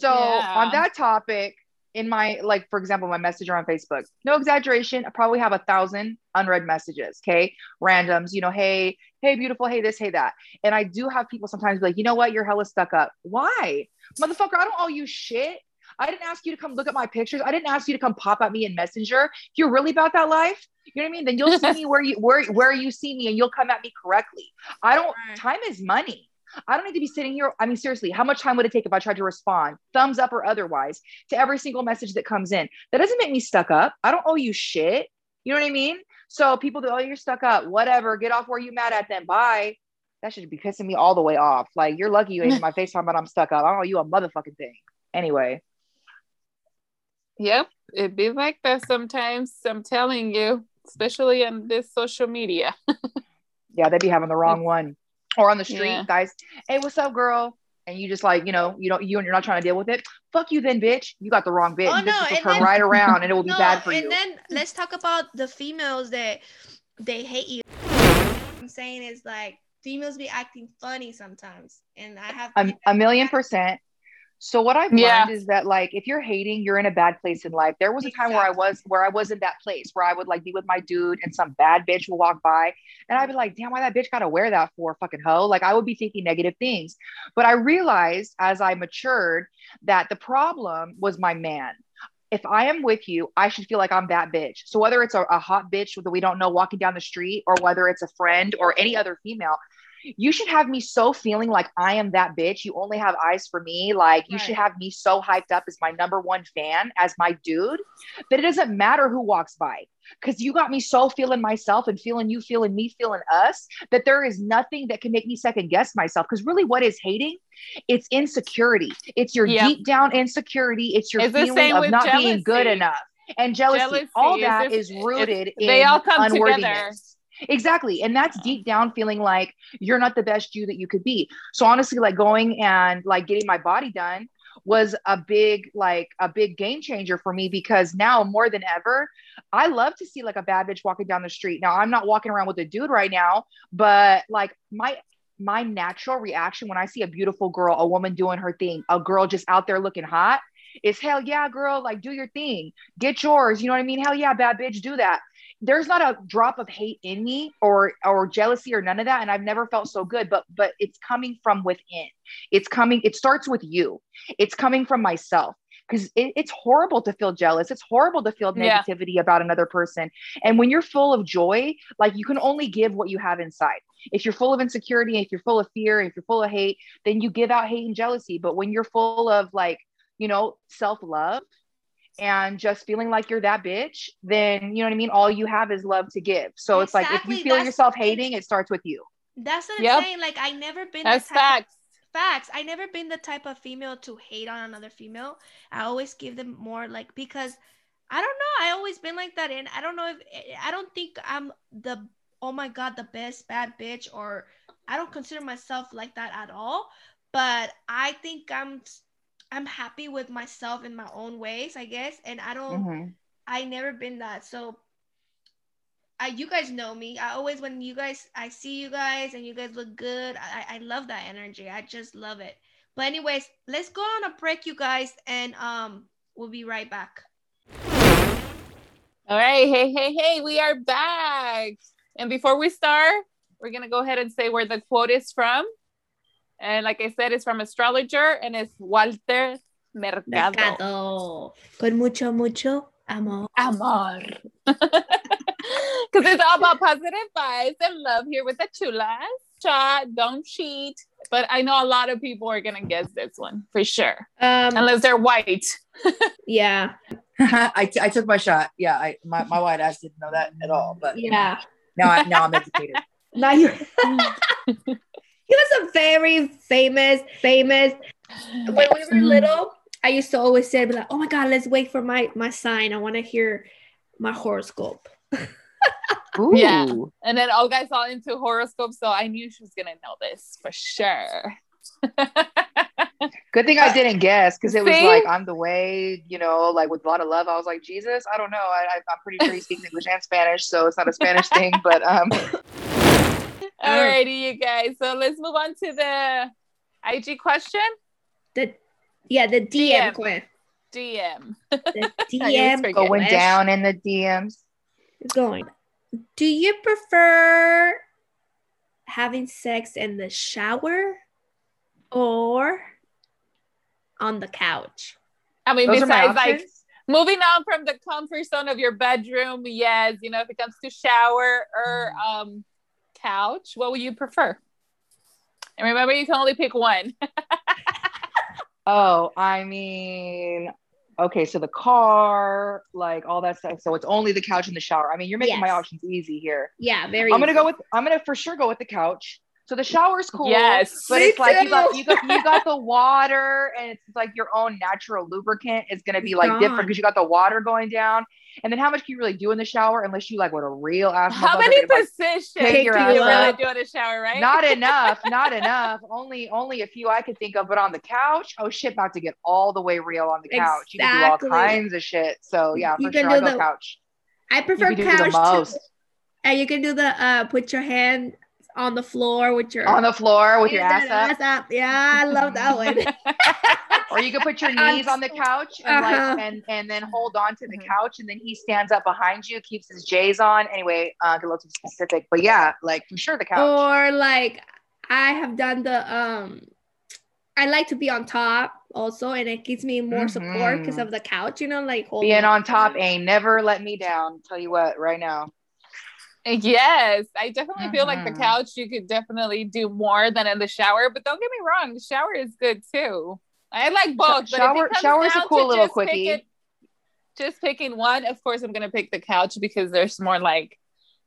Speaker 3: So
Speaker 2: Yeah.
Speaker 3: on that topic, in my like, for example, my messenger on Facebook, no exaggeration, I probably have a thousand unread messages. Okay, randoms, you know, hey, hey, beautiful, hey, this, hey, that, and I do have people sometimes be like, you know what, you're hella stuck up. Why, motherfucker? I don't owe you shit. I didn't ask you to come look at my pictures. I didn't ask you to come pop at me in Messenger. If you're really about that life, you know what I mean? Then you'll see [LAUGHS] me where you where where you see me, and you'll come at me correctly. I don't. Time is money. I don't need to be sitting here. I mean, seriously, how much time would it take if I tried to respond, thumbs up or otherwise, to every single message that comes in? That doesn't make me stuck up. I don't owe you shit. You know what I mean? So people do, oh, you're stuck up. Whatever. Get off where you mad at them. Bye. That should be pissing me all the way off. Like you're lucky you ain't in my [LAUGHS] face talking about I'm stuck up. I don't owe you a motherfucking thing. Anyway,
Speaker 2: Yep, it be like that sometimes. I'm telling you, especially on this social media. [LAUGHS]
Speaker 3: yeah, they'd be having the wrong one. Or on the street,
Speaker 2: Yeah.
Speaker 3: guys. Hey, what's up, girl? And you just like, you know, you don't, you and you're not trying to deal with it. Fuck you, then, bitch. You got the wrong bitch.
Speaker 1: Oh, no,
Speaker 3: turn
Speaker 1: then-
Speaker 3: right around, and it will be [LAUGHS] bad for
Speaker 1: and
Speaker 3: you.
Speaker 1: And then let's talk about the females that they hate you. I'm saying is like females be acting funny sometimes, and I have
Speaker 3: a, a million percent. So what I've
Speaker 2: Yeah.
Speaker 3: learned is that like if you're hating, you're in a bad place in life. There was a time where I was where I was in that place where I would like be with my dude and some bad bitch would walk by and I'd be like, damn, why that bitch gotta wear that for fucking hoe? Like I would be thinking negative things. But I realized as I matured that the problem was my man. If I am with you, I should feel like I'm that bitch. So whether it's a, a hot bitch that we don't know walking down the street or whether it's a friend or any other female, you should have me so feeling like I am that bitch. You only have eyes for me. Like you should have me so hyped up as my number one fan, as my dude, that it doesn't matter who walks by. Cause you got me so feeling myself and feeling you, feeling me, feeling us, that there is nothing that can make me second guess myself. Cause really, what is hating? It's insecurity. It's your
Speaker 2: Yep.
Speaker 3: deep down insecurity. It's your
Speaker 2: It's
Speaker 3: feeling of not being good enough. And jealousy,
Speaker 2: Jealousy
Speaker 3: all that
Speaker 2: is,
Speaker 3: is rooted in
Speaker 2: they all come together.
Speaker 3: Exactly. And that's uh-huh. deep down feeling like you're not the best you that you could be. So honestly, like going and like getting my body done was a big like a big game changer for me because now more than ever i love to see like a bad bitch walking down the street. Now i'm not walking around with a dude right now but like my my natural reaction when i see a beautiful girl a woman doing her thing a girl just out there looking hot is hell yeah girl like do your thing. Get yours. You know what i mean? Hell yeah bad bitch do that there's not a drop of hate in me or or jealousy or none of that. And i've never felt so good but but it's coming from within. It's coming it starts with you. It's coming from myself. Because it, it's horrible to feel jealous. It's horrible to feel
Speaker 2: Yeah.
Speaker 3: negativity about another person. And when you're full of joy like you can only give what you have inside. If you're full of insecurity if you're full of fear if you're full of hate then you give out hate and jealousy. But when you're full of like you know self-love and just feeling like you're that bitch, then you know what I mean? All you have is love to give. So it's like if you feel
Speaker 1: that's-
Speaker 3: yourself hating, it starts with you.
Speaker 1: That's what
Speaker 2: Yep.
Speaker 1: I'm saying. Like I never been
Speaker 2: That's
Speaker 1: the type of-
Speaker 2: facts.
Speaker 1: facts. I never been the type of female to hate on another female. I always give them more like because I don't know. I always been like that, and I don't know if I don't think I'm the oh my god the best bad bitch or I don't consider myself like that at all. But I think I'm I'm happy with myself in my own ways, I guess, and I don't.
Speaker 3: Mhm.
Speaker 1: I never been that. So I you guys know me. I always when you guys I see you guys and you guys look good. I I love that energy. I just love it. But anyways, let's go on a break, you guys, and um we'll be right back.
Speaker 2: All right. Hey, hey, hey, we are back. And before we start, we're going to go ahead and say where the quote is from. And like I said, it's from astrologer and it's Walter Mercado.
Speaker 1: Mercado. Con mucho mucho amor.
Speaker 2: Amor. [LAUGHS] Because it's all about positive vibes and love here with the chulas. Shot, don't cheat. But I know a lot of people are going to guess this one for sure.
Speaker 1: Um
Speaker 2: Unless they're white. [LAUGHS]
Speaker 1: yeah. [LAUGHS]
Speaker 4: I, t- I took my shot. Yeah, I my, my white ass didn't know that at all. But
Speaker 1: Yeah.
Speaker 4: now I, now I'm educated.
Speaker 1: Now you He was a very famous, famous when we were little, I used to always say, be like, "Oh my God, let's wait for my my sign. I want to hear my horoscope." [LAUGHS]
Speaker 3: Ooh.
Speaker 2: Yeah. And then all guys all into horoscopes, so I knew she was gonna know this for sure.
Speaker 3: Good thing I didn't guess because it was
Speaker 2: See?
Speaker 3: like on the way, you know, like with a lot of love. I was like, Jesus, I don't know. I, I, I'm pretty sure he speaks English and Spanish, so it's not a Spanish thing. But um, [LAUGHS] [LAUGHS]
Speaker 2: Alrighty, you guys. So let's move on to the IG question.
Speaker 1: The yeah, the DM
Speaker 2: DM.
Speaker 1: question.
Speaker 2: DM.
Speaker 1: The [LAUGHS] DM
Speaker 3: going
Speaker 1: question
Speaker 3: down in the DMs.
Speaker 1: is going. Do you prefer having sex in the shower or on the couch?
Speaker 2: I mean,
Speaker 3: Those
Speaker 2: besides like moving on from the comfort zone of your bedroom, yes, you know, if it comes to shower or um couch, what would you prefer? And remember you can only pick one. [LAUGHS]
Speaker 3: Oh, I mean, okay, so the car, like all that stuff. So it's only the couch and the shower. I mean, you're making my options easy here.
Speaker 1: Yeah, very.
Speaker 3: I'm gonna
Speaker 1: easy.
Speaker 3: go with. I'm gonna for sure go with the couch. So the shower's cool.
Speaker 2: Yes.
Speaker 3: But it's like you got you got you [LAUGHS] got the water and it's like your own natural lubricant is gonna be like different because you got the water going down. And then how much can you really do in the shower unless you like what a real ass
Speaker 2: How
Speaker 3: motherfucker
Speaker 2: many
Speaker 3: that's, like,
Speaker 2: positions
Speaker 3: Pick
Speaker 2: can you really
Speaker 3: up.
Speaker 2: do in a shower, right?
Speaker 3: not [LAUGHS] enough, not enough. Only only a few I could think of, but on the couch, oh shit, about to get all the way real on the couch. You can do all kinds of shit. So yeah,
Speaker 1: You
Speaker 3: for
Speaker 1: can
Speaker 3: sure, I go
Speaker 1: the-
Speaker 3: couch.
Speaker 1: I
Speaker 3: You
Speaker 1: prefer
Speaker 3: can do the
Speaker 1: couch.
Speaker 3: most
Speaker 1: Too. And you can do the uh, put your hand on the floor with your
Speaker 3: on the floor with your
Speaker 1: Yeah,
Speaker 3: ass up.
Speaker 1: Yeah, I love that one. [LAUGHS]
Speaker 3: or you could put your [LAUGHS] knees on the couch and
Speaker 1: Uh-huh.
Speaker 3: like and and then hold on to the
Speaker 2: Mhm.
Speaker 3: couch and then he stands up behind you keeps his j's on anyway uh get a little too specific but yeah like for sure the couch
Speaker 1: or like I have done the um I like to be on top also and it gives me more support because of the couch, you know, like holding
Speaker 3: being on top ain't never let me down tell you what right now
Speaker 2: Yes, I definitely feel like the
Speaker 3: Mhm.
Speaker 2: couch you could definitely do more than in the shower, but don't get me wrong, the shower is good too. I like both. if
Speaker 3: shower- shower's a cool little quickie.
Speaker 2: picking- just picking one, of course, I'm gonna pick the couch because there's more like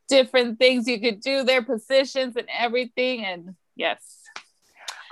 Speaker 2: different things you could do, their positions and everything. And yes,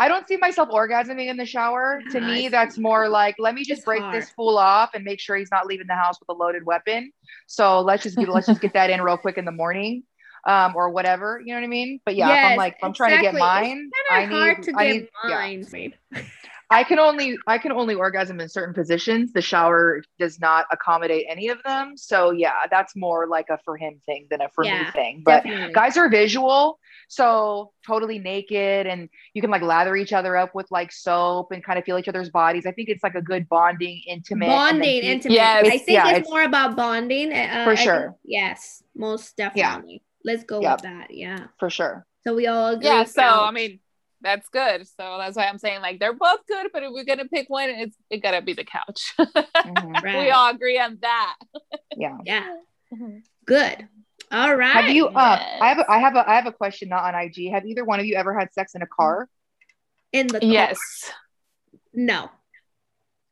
Speaker 3: i don't see myself orgasming in the shower to me that's more like let me just break
Speaker 1: hard.
Speaker 3: this fool off and make sure he's not leaving the house with a loaded weapon so let's just get let's just get that in real quick in the morning um, or whatever. You know what I mean? But yeah, if I'm like, if I'm trying to get mine,
Speaker 1: It's
Speaker 3: I
Speaker 1: kinda
Speaker 3: need,
Speaker 1: hard to
Speaker 3: I
Speaker 1: get
Speaker 3: need, yeah.
Speaker 1: mine. made. [LAUGHS]
Speaker 3: I can only, I can only orgasm in certain positions. The shower does not accommodate any of them. So yeah, that's more like a for him thing than a for me thing. But
Speaker 1: Definitely.
Speaker 3: guys are visual so totally naked and you can like lather each other up with like soap and kind of feel each other's bodies i think it's like a good bonding intimate and then
Speaker 1: bonding, intimate.
Speaker 2: Yes.
Speaker 1: I think
Speaker 3: yeah,
Speaker 1: it's,
Speaker 3: it's-
Speaker 1: more about bonding. Uh,
Speaker 3: For
Speaker 1: I think-
Speaker 3: sure.
Speaker 1: yes, most definitely. Let's go
Speaker 3: Yep.
Speaker 1: with that. Yeah.
Speaker 3: for sure
Speaker 1: So we all agree.
Speaker 2: yeah so
Speaker 1: couch.
Speaker 2: i mean that's good so that's why i'm saying like they're both good but if we're gonna pick one it's it gotta be the couch [LAUGHS]
Speaker 3: Mhm.
Speaker 1: Right.
Speaker 2: we all agree on that
Speaker 3: yeah
Speaker 1: yeah, good. All right.
Speaker 3: have you uh
Speaker 2: Yes.
Speaker 3: i have a, i have a i have a question not on ig have either one of you ever had sex in a car
Speaker 1: in the car?
Speaker 2: yes
Speaker 1: No,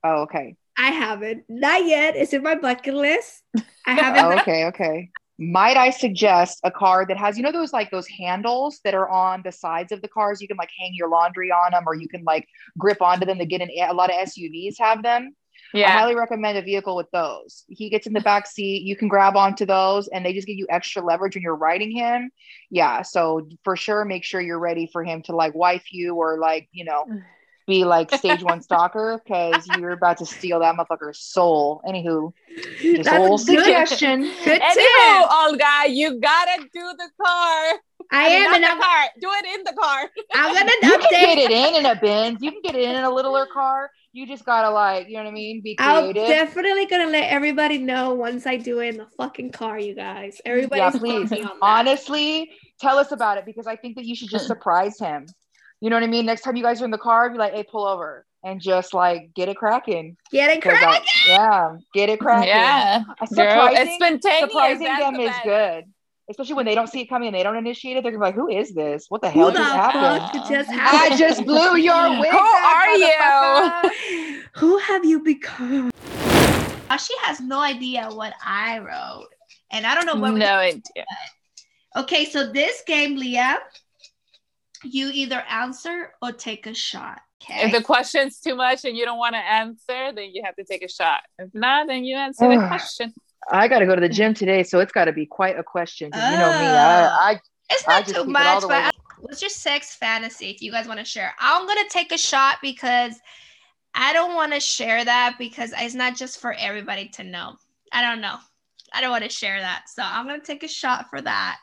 Speaker 3: oh okay
Speaker 1: I haven't. Not yet. It's in my bucket list. I [LAUGHS] haven't.
Speaker 3: oh, okay okay might i suggest a car that has you know those like those handles that are on the sides of the cars you can like hang your laundry on them or you can like grip onto them to get in a lot of suvs have them
Speaker 2: Yeah.
Speaker 3: I highly recommend a vehicle with those. He gets in the back seat, you can grab onto those, and they just give you extra leverage when you're riding him. Yeah, so for sure, make sure you're ready for him to like wife you or like you know [SIGHS] be like stage one [LAUGHS] stalker because you're about to steal that motherfucker's soul. Anywho, just a
Speaker 1: That's
Speaker 3: little
Speaker 1: a good,
Speaker 3: suggestion.
Speaker 1: good [LAUGHS]
Speaker 2: Anywho,
Speaker 1: tip.
Speaker 2: Olga, you gotta do the car.
Speaker 1: I
Speaker 2: mean,
Speaker 1: am,
Speaker 2: not
Speaker 1: and
Speaker 2: the
Speaker 1: I'm,
Speaker 2: car. Do it in the car.
Speaker 1: I'm gonna [LAUGHS]
Speaker 3: You can get it in in a Benz. You can get it in in a littler car. You just gotta like, you know what I mean? Be creative.
Speaker 1: I'm definitely gonna let everybody know once I do it in the fucking car, you guys.
Speaker 3: yeah, please.
Speaker 1: on.
Speaker 3: Honestly, tell us about it because I think that you should just surprise him. You know what I mean? Next time you guys are in the car, be like, "Hey, pull over," and just like get it cracking.
Speaker 1: Get it
Speaker 3: cracking.
Speaker 1: correct.
Speaker 3: yeah, get it cracking.
Speaker 2: Yeah, girl,
Speaker 3: surprising,
Speaker 2: it's spontaneous.
Speaker 3: surprising
Speaker 2: That's
Speaker 3: them is
Speaker 2: best.
Speaker 3: good, especially when they don't see it coming and they don't initiate it. They're gonna be like, "Who is this? What the
Speaker 1: Who
Speaker 3: hell
Speaker 1: the
Speaker 3: just
Speaker 1: fuck
Speaker 3: happened?"
Speaker 1: just
Speaker 3: I just blew your [LAUGHS] wig.
Speaker 2: Who
Speaker 3: back,
Speaker 2: are you?
Speaker 1: Who have you become? She has no idea what I wrote, and I don't know what. we-
Speaker 2: No idea.
Speaker 1: Okay, so this game, Leah, you either answer or take a shot. Okay.
Speaker 2: If the question's too much and you don't want to answer, then you have to take a shot. If not, then you answer the [SIGHS] question.
Speaker 3: I got to go to the gym today, so it's got to be quite a question. 'cause you know me, I, oh. I
Speaker 1: It's not
Speaker 3: just
Speaker 1: too
Speaker 3: keep it
Speaker 1: much, but
Speaker 3: way-
Speaker 1: I- what's your sex fantasy if you guys want to share? I'm gonna take a shot because I don't want to share that because it's not just for everybody to know. I don't know. I don't want to share that, so I'm gonna take a shot for that.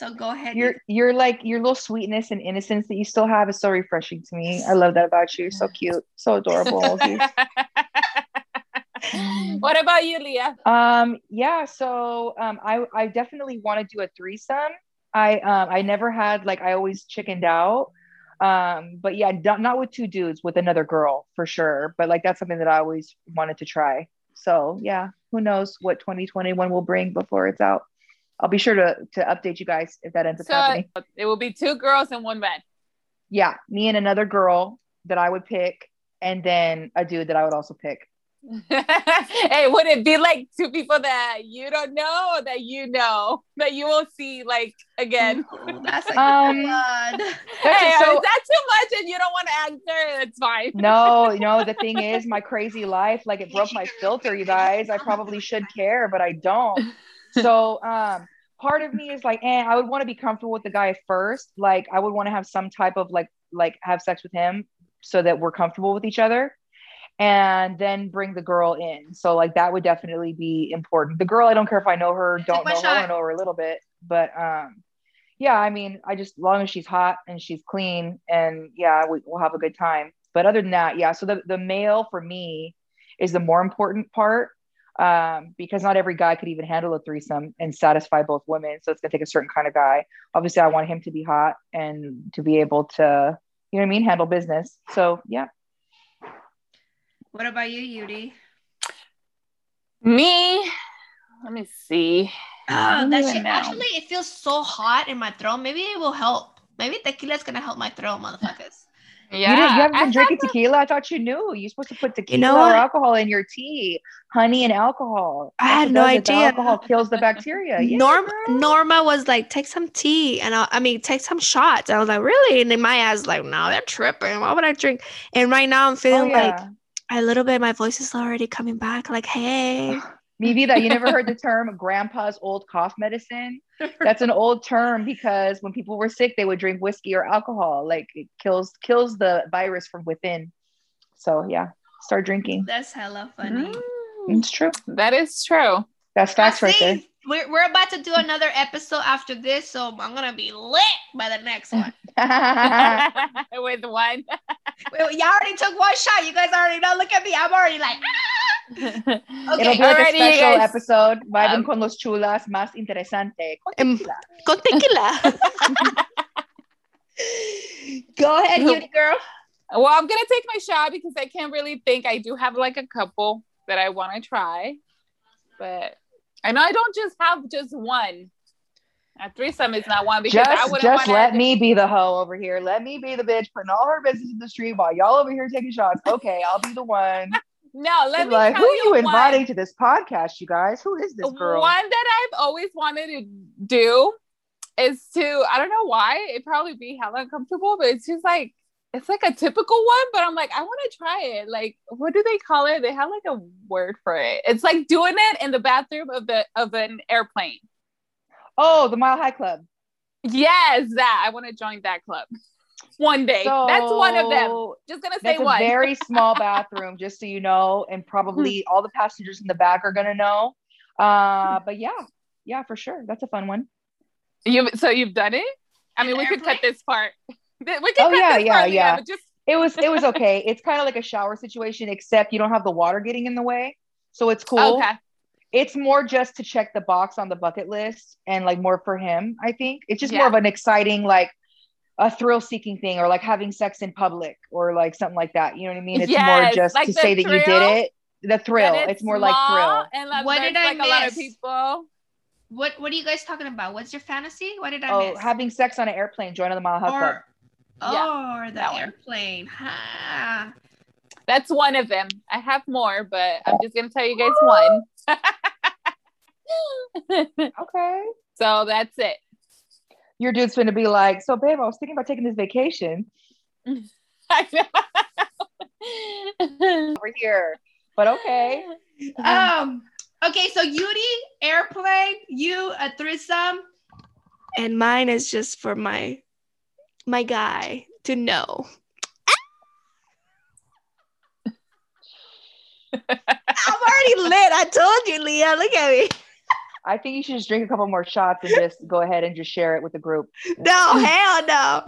Speaker 1: So go ahead.
Speaker 3: your your like your little sweetness and innocence that you still have is so refreshing to me. I love that about you. So [LAUGHS] cute, so adorable. [LAUGHS] [LAUGHS]
Speaker 2: what about you, Leah?
Speaker 3: um, yeah. So um, I I definitely want to do a threesome. I um I never had like I always chickened out. Um, but yeah, not, not with two dudes, with another girl for sure. But like that's something that I always wanted to try. So yeah, who knows what 2021 will bring before it's out. I'll be sure to to update you guys if that ends up
Speaker 2: So
Speaker 3: happening.
Speaker 2: it will be two girls and one man.
Speaker 3: yeah, me and another girl that I would pick, and then a dude that I would also pick. [LAUGHS]
Speaker 2: hey, would it be like two people that you don't know or that you know that you will see like again?
Speaker 1: Ooh, that's a
Speaker 3: Um,
Speaker 1: good.
Speaker 3: That's [LAUGHS] [LAUGHS]
Speaker 2: Hey,
Speaker 3: so-
Speaker 2: is that too much and you don't want to answer? It's fine.
Speaker 3: no, no, the thing is, my crazy life, like it broke my filter, you guys. I probably should care, but I don't. So, um, part of me is like, eh, I would want to be comfortable with the guy first. Like, I would want to have some type of like, like have sex with him so that we're comfortable with each other. And then bring the girl in. So, like, that would definitely be important. The girl, I don't care if I know her, don't know her, I know her a little bit. But, um, yeah, I mean, I just, as long as she's hot and she's clean, and yeah, we, we'll have a good time. But other than that, yeah. So the, the male for me is the more important part um, because not every guy could even handle a threesome and satisfy both women. So it's gonna take a certain kind of guy. Obviously, I want him to be hot and to be able to, you know what I mean, handle business. So yeah,
Speaker 1: What about you, Yudi?
Speaker 2: Me, let me see.
Speaker 1: Oh, that shit
Speaker 2: know.
Speaker 1: actually it feels so hot in my throat. Maybe it will help. Maybe tequila is gonna help my throat, motherfuckers.
Speaker 2: Yeah,
Speaker 3: you, didn't, you haven't
Speaker 2: I
Speaker 3: been drinking
Speaker 2: thought
Speaker 3: tequila. I thought you knew. You're supposed to put tequila
Speaker 1: know
Speaker 3: or alcohol in your tea, honey and alcohol.
Speaker 1: I had no
Speaker 3: does it. The
Speaker 1: idea.
Speaker 3: alcohol kills the bacteria. Yeah,
Speaker 1: Norm
Speaker 3: girl.
Speaker 1: Norma was like, take some tea, and I, I mean, take some shots. And I was like, really? And then my ass like, no, they're tripping. Why would I drink? And right now I'm
Speaker 3: Oh,
Speaker 1: feeling like a little bit. My voice is already coming back. Like, hey, [SIGHS] [LAUGHS]
Speaker 3: Mi vida, you never heard the [LAUGHS] term grandpa's old cough medicine? That's an old term because when people were sick, they would drink whiskey or alcohol. Like it kills kills the virus from within. So yeah, start drinking.
Speaker 1: That's hella funny.
Speaker 2: Mm,
Speaker 3: It's true.
Speaker 2: that is true.
Speaker 3: That's facts right there.
Speaker 1: We're, we're about to do another episode after this, so I'm gonna be lit by the next one. [LAUGHS]
Speaker 2: With one.
Speaker 1: Wait, y'all already took one shot. You guys already know. Look at me. I'm already like,
Speaker 3: It'll [LAUGHS]
Speaker 1: okay.
Speaker 3: be like a special episode. Vibing
Speaker 2: Um,
Speaker 3: con los chulas más interesante. Con tequila.
Speaker 1: Con tequila. [LAUGHS] Go ahead, you girl.
Speaker 2: Well, I'm gonna take my shot because I can't really think. I do have like a couple that I want to try, but I know I don't just have just one. A threesome is not one because I
Speaker 3: Just,
Speaker 2: wouldn't
Speaker 3: just
Speaker 2: wanna-
Speaker 3: let me be the hoe over here. Let me be the bitch putting all her business in the street while y'all over here taking shots. Okay, I'll be the one. [LAUGHS]
Speaker 2: No, let me
Speaker 3: like,
Speaker 2: tell
Speaker 3: who
Speaker 2: you
Speaker 3: you
Speaker 2: one.
Speaker 3: inviting to this podcast, you guys? Who is this girl?
Speaker 2: One that I've always wanted to do is to I don't know why it probably be hella uncomfortable, but it's just like it's like a typical one, but I'm like I want to try it. Like, what do they call it? They have like a word for it. It's like doing it in the bathroom of the of an airplane.
Speaker 3: Oh, the Mile High Club.
Speaker 2: Yes, that I want to join that club one day. That's one of them. Just gonna say
Speaker 3: That's
Speaker 2: one.
Speaker 3: very [LAUGHS] small bathroom, just so you know, and probably all the passengers in the back are gonna know. Uh, but yeah, yeah, for sure. That's a fun one.
Speaker 2: you so you've done it. I mean, we could cut this part. We could
Speaker 3: Oh,
Speaker 2: cut
Speaker 3: yeah,
Speaker 2: this
Speaker 3: yeah,
Speaker 2: part, Leah,
Speaker 3: yeah.
Speaker 2: but just
Speaker 3: It was it was okay. [LAUGHS] it's kind of like a shower situation, except you don't have the water getting in the way, so it's cool.
Speaker 2: okay.
Speaker 3: It's more just to check the box on the bucket list, and like more for him. I think it's just
Speaker 2: Yeah.
Speaker 3: more of an exciting like a thrill seeking thing, or like having sex in public, or like something like that. You know what I mean? It's more just
Speaker 2: like
Speaker 3: to
Speaker 2: the
Speaker 3: say that you did it. The thrill.
Speaker 2: that
Speaker 3: It's, more like thrill.
Speaker 2: And like,
Speaker 1: What did I
Speaker 2: like a lot of
Speaker 1: miss?
Speaker 2: people.
Speaker 1: What What are you guys talking about? What's your fantasy? What did I
Speaker 3: Oh,
Speaker 1: miss?
Speaker 3: having sex on an airplane, join the Mile High Club.
Speaker 1: or
Speaker 2: Yeah,
Speaker 1: or the
Speaker 2: that
Speaker 1: airplane. Ha.
Speaker 2: That's one of them. I have more, but I'm just gonna tell you guys one. [LAUGHS]
Speaker 3: Okay.
Speaker 2: so that's it.
Speaker 3: Your dude's gonna be like, so babe, I was thinking about taking this vacation [LAUGHS]
Speaker 2: I know. [LAUGHS]
Speaker 3: over here. But okay. [LAUGHS]
Speaker 1: Um. Okay, so Yuri airplane, you a threesome, and mine is just for my my guy to know. I'm already lit. I told you, Leah. Look at me.
Speaker 3: I think you should just drink a couple more shots and just go ahead and just share it with the group. [LAUGHS]
Speaker 1: No, hell no,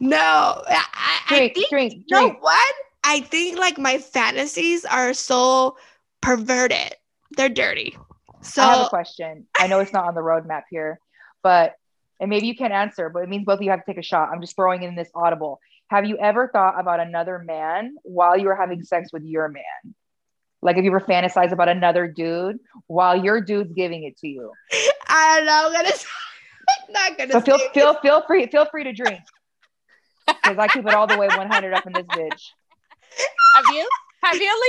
Speaker 1: no. I, I, I
Speaker 3: Drink,
Speaker 1: think
Speaker 3: drink,
Speaker 1: you know
Speaker 3: drink.
Speaker 1: what? I think like my fantasies are so perverted. They're dirty. So
Speaker 3: I have a question. I know it's not on the roadmap here, but and maybe you can't answer, but it means both of you have to take a shot. I'm just throwing in this audible. Have you ever thought about another man while you were having sex with your man? Like if you ever fantasized about another dude while your dude's giving it to you.
Speaker 1: I don't know. I'm gonna. [LAUGHS] I'm not gonna.
Speaker 3: So feel
Speaker 1: say
Speaker 3: feel feel free feel free to drink. Because I keep it all the way 100 up in this bitch.
Speaker 2: have you? Have you,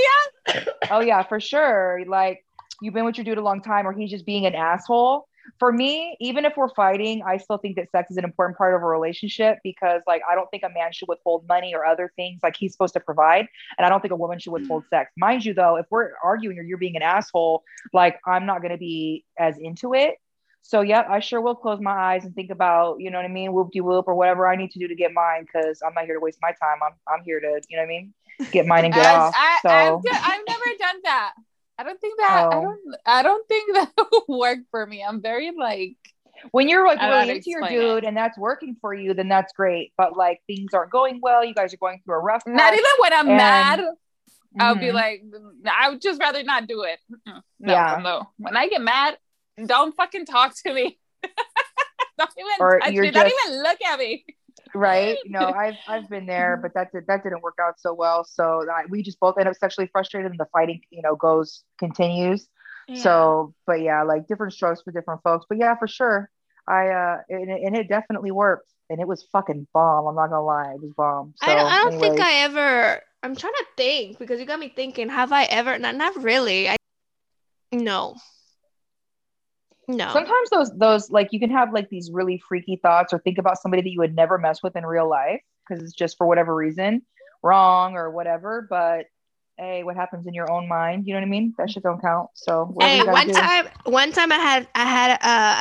Speaker 2: Leah?
Speaker 3: Oh yeah, for sure. Like you've been with your dude a long time, or he's just being an asshole. For me, even if we're fighting, I still think that sex is an important part of a relationship because, like, I don't think a man should withhold money or other things like he's supposed to provide, and I don't think a woman should withhold mm. sex. Mind you, though, if we're arguing or you're being an asshole, like, I'm not gonna be as into it. So yeah, I sure will close my eyes and think about, you know what I mean, whoop de whoop or whatever I need to do to get mine because I'm not here to waste my time. I'm I'm here to, you know what I mean, get mine and get
Speaker 2: As-
Speaker 3: off.
Speaker 2: I,
Speaker 3: so
Speaker 2: I've, d- I've never done that. I don't think that. I
Speaker 3: Oh.
Speaker 2: don't. I don't think [LAUGHS] that would work for me. I'm very like.
Speaker 3: when you're like
Speaker 2: I don't
Speaker 3: really into your dude and that's working for you, then that's great. But like things aren't going well, you guys are going through a rough
Speaker 2: Not even when I'm
Speaker 3: And-
Speaker 2: mad. I'll be
Speaker 3: Mhm.
Speaker 2: like, I would just rather not do it. No,
Speaker 3: Yeah.
Speaker 2: no. When I get mad, don't fucking talk to me. [LAUGHS] don't even
Speaker 3: Or
Speaker 2: touch me. Don't
Speaker 3: just-
Speaker 2: even look at me.
Speaker 3: Right? No, I've I've been there, but that did, that didn't work out so well. So I, we just both end up sexually frustrated, and the fighting, you know, goes continues. So, but yeah, like different strokes for different folks. But yeah, for sure, I uh, and, it- and it definitely worked, and it was fucking bomb. I'm not gonna lie, it was bomb. So,
Speaker 1: I don't, I don't think. I ever. I'm trying to think because you got me thinking. Have I ever? Not, not really. I no. No.
Speaker 3: sometimes those those like you can have like these really freaky thoughts or think about somebody that you would never mess with in real life because it's just for whatever reason wrong or whatever but hey, what happens in your own mind? You know what I mean? That shit don't count. So
Speaker 1: Hey, one
Speaker 3: do.
Speaker 1: time, one time I had I had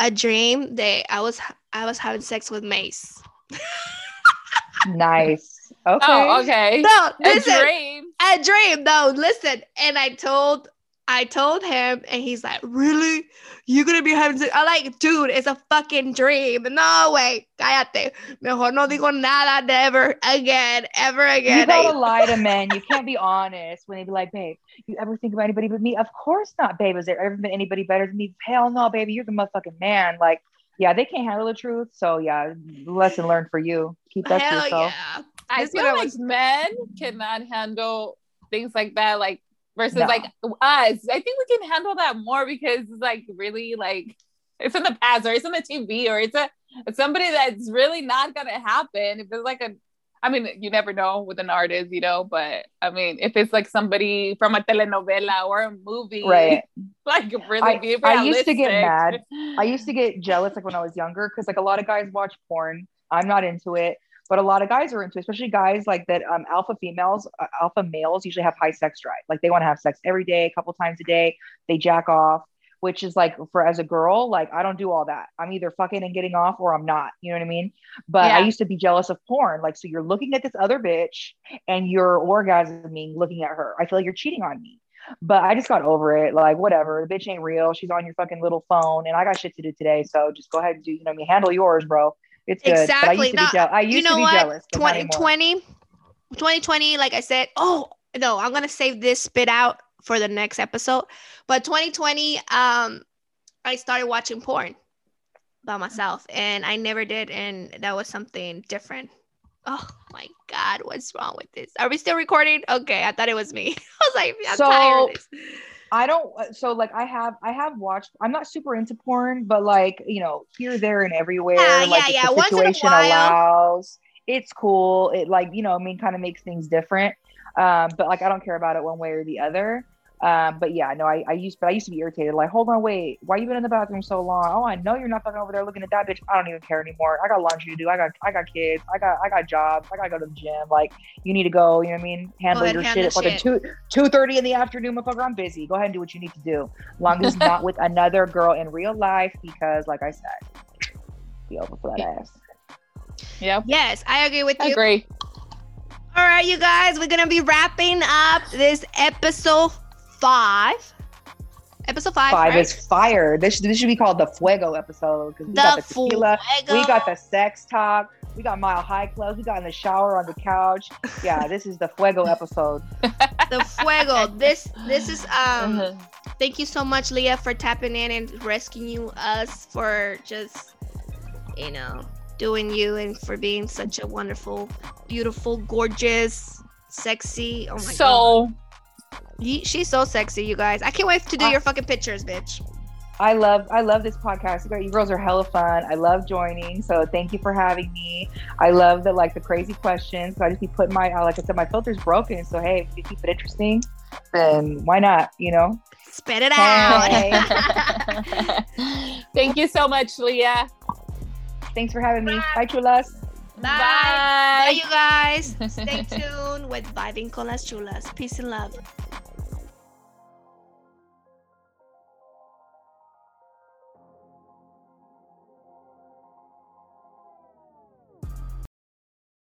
Speaker 1: a, a dream that I was I was having sex with Mace.
Speaker 3: nice. Okay. [LAUGHS]
Speaker 2: Oh, okay.
Speaker 1: No,
Speaker 2: A dream.
Speaker 1: a dream. No, listen. And I told I told him, and he's like, "Really? You're gonna be having sex?" I'm like, "Dude, it's a fucking dream." No way, cállate. Mejor no digo nada never again, ever again."
Speaker 3: You
Speaker 1: again.
Speaker 3: gotta [LAUGHS] lie to men. You can't be honest when they be like, babe, you ever think about anybody but me? Of course not, babe. Has there ever been anybody better than me? Hell no, baby. You're the motherfucking man. Like, yeah, they can't handle the truth. So yeah, lesson learned for you. Keep that to yourself.
Speaker 1: yeah.
Speaker 2: I
Speaker 1: This
Speaker 2: feel
Speaker 1: one I
Speaker 2: like
Speaker 1: was-
Speaker 2: men cannot handle things like that, like versus
Speaker 3: No.
Speaker 2: like us. I think we can handle that more because it's like really like it's in the past or it's in the TV or it's a it's somebody that's really not gonna happen. If it's like a I mean, you never know with an artist, you know, but I mean, if it's like somebody from a telenovela or a movie,
Speaker 3: Right. [LAUGHS]
Speaker 2: like really
Speaker 3: I-
Speaker 2: be
Speaker 3: I used to get mad. I used to get [LAUGHS] jealous like when I was younger because like a lot of guys watch porn. I'm not into it, but a lot of guys are into, especially guys like that. Um, alpha females, uh, alpha males usually have high sex drive. Like they want to have sex every day, a couple times a day. They jack off, which is like for as a girl, like I don't do all that. I'm either fucking and getting off or I'm not. You know what I mean? But I used to be jealous of porn. Like so, you're looking at this other bitch and you're orgasming looking at her. I feel like you're cheating on me. But I just got over it. Like, whatever. The bitch ain't real. She's on your fucking little phone, and I got shit to do today. So just go ahead and do. You know, I mean, handle yours, bro. It's good. But I
Speaker 1: Exactly.
Speaker 3: used to be, jealous. I used
Speaker 1: you know
Speaker 3: to be
Speaker 1: what?
Speaker 3: jealous. but not
Speaker 1: 20,
Speaker 3: anymore.
Speaker 1: 20, 2020, like I said, oh no, I'm gonna save this spit out for the next episode. But 2020, um, I started watching porn by myself, and I never did, and that was something different. Oh my god, what's wrong with this? Are we still recording? Okay, I thought it was me. [LAUGHS] I was like, I'm tired
Speaker 3: So,
Speaker 1: of this.
Speaker 3: I don't. uh, So like, I have, I have watched. I'm not super into porn, but like, you know, here, there, and everywhere.
Speaker 1: Yeah,
Speaker 3: like,
Speaker 1: yeah, yeah.
Speaker 3: The
Speaker 1: Once in a
Speaker 3: situation allows. It's cool. It like, you know, I mean, kind of makes things different. Um, but like, I don't care about it one way or the other. Um, but yeah, no, I, I used, but I used to be irritated. Like, hold on, wait, why you been in the bathroom so long? Oh, I know you're not fucking over there looking at that bitch. I don't even care anymore. I got laundry to do. I got, I got kids. I got, I got jobs. I gotta go to the gym. Like, you need to go. You know what I mean? Handle
Speaker 1: ahead,
Speaker 3: your
Speaker 1: handle
Speaker 3: shit. At fucking
Speaker 1: shit.
Speaker 3: two, two thirty in the afternoon, motherfucker. I'm busy. Go ahead and do what you need to do. Long as it's not with another girl in real life, because like I said, be over for that ass.
Speaker 2: Yep.
Speaker 1: Yes, I agree with
Speaker 2: I
Speaker 1: you.
Speaker 2: agree.
Speaker 1: All right, you guys, we're gonna be wrapping up this episode five. Episode five.
Speaker 3: Five
Speaker 1: right?
Speaker 3: is fire. This this should be called the Fuego episode because we got the tequila,
Speaker 1: Fuego.
Speaker 3: we got the sex talk, we got mile high clothes, we got in the shower on the couch. Yeah, [LAUGHS] this is the Fuego episode.
Speaker 1: the fuego. [LAUGHS] This this is um.
Speaker 2: Mhm.
Speaker 1: Thank you so much, Leah, for tapping in and rescuing us for just you know doing you and for being such a wonderful, beautiful, gorgeous, sexy. Oh my god,
Speaker 2: so
Speaker 1: Ye- she's so sexy, you guys. I can't wait to do
Speaker 3: Uh,
Speaker 1: your fucking pictures, bitch.
Speaker 3: I love I love this podcast. You guys- You girls are hella fun. I love joining. So thank you for having me. I love the like the crazy questions. So I just be putting my uh, like I said, my filter's broken. So hey, if you keep it interesting, then why not? You know.
Speaker 1: Spit it
Speaker 3: Hey.
Speaker 1: out. [LAUGHS] [LAUGHS]
Speaker 2: Thank you so much, Leah.
Speaker 3: Thanks for having me. Bye, chulas.
Speaker 1: Bye. Bye,
Speaker 2: Bye.
Speaker 1: you guys. [LAUGHS] Stay tuned with Vibing con las Chulas. Peace and love.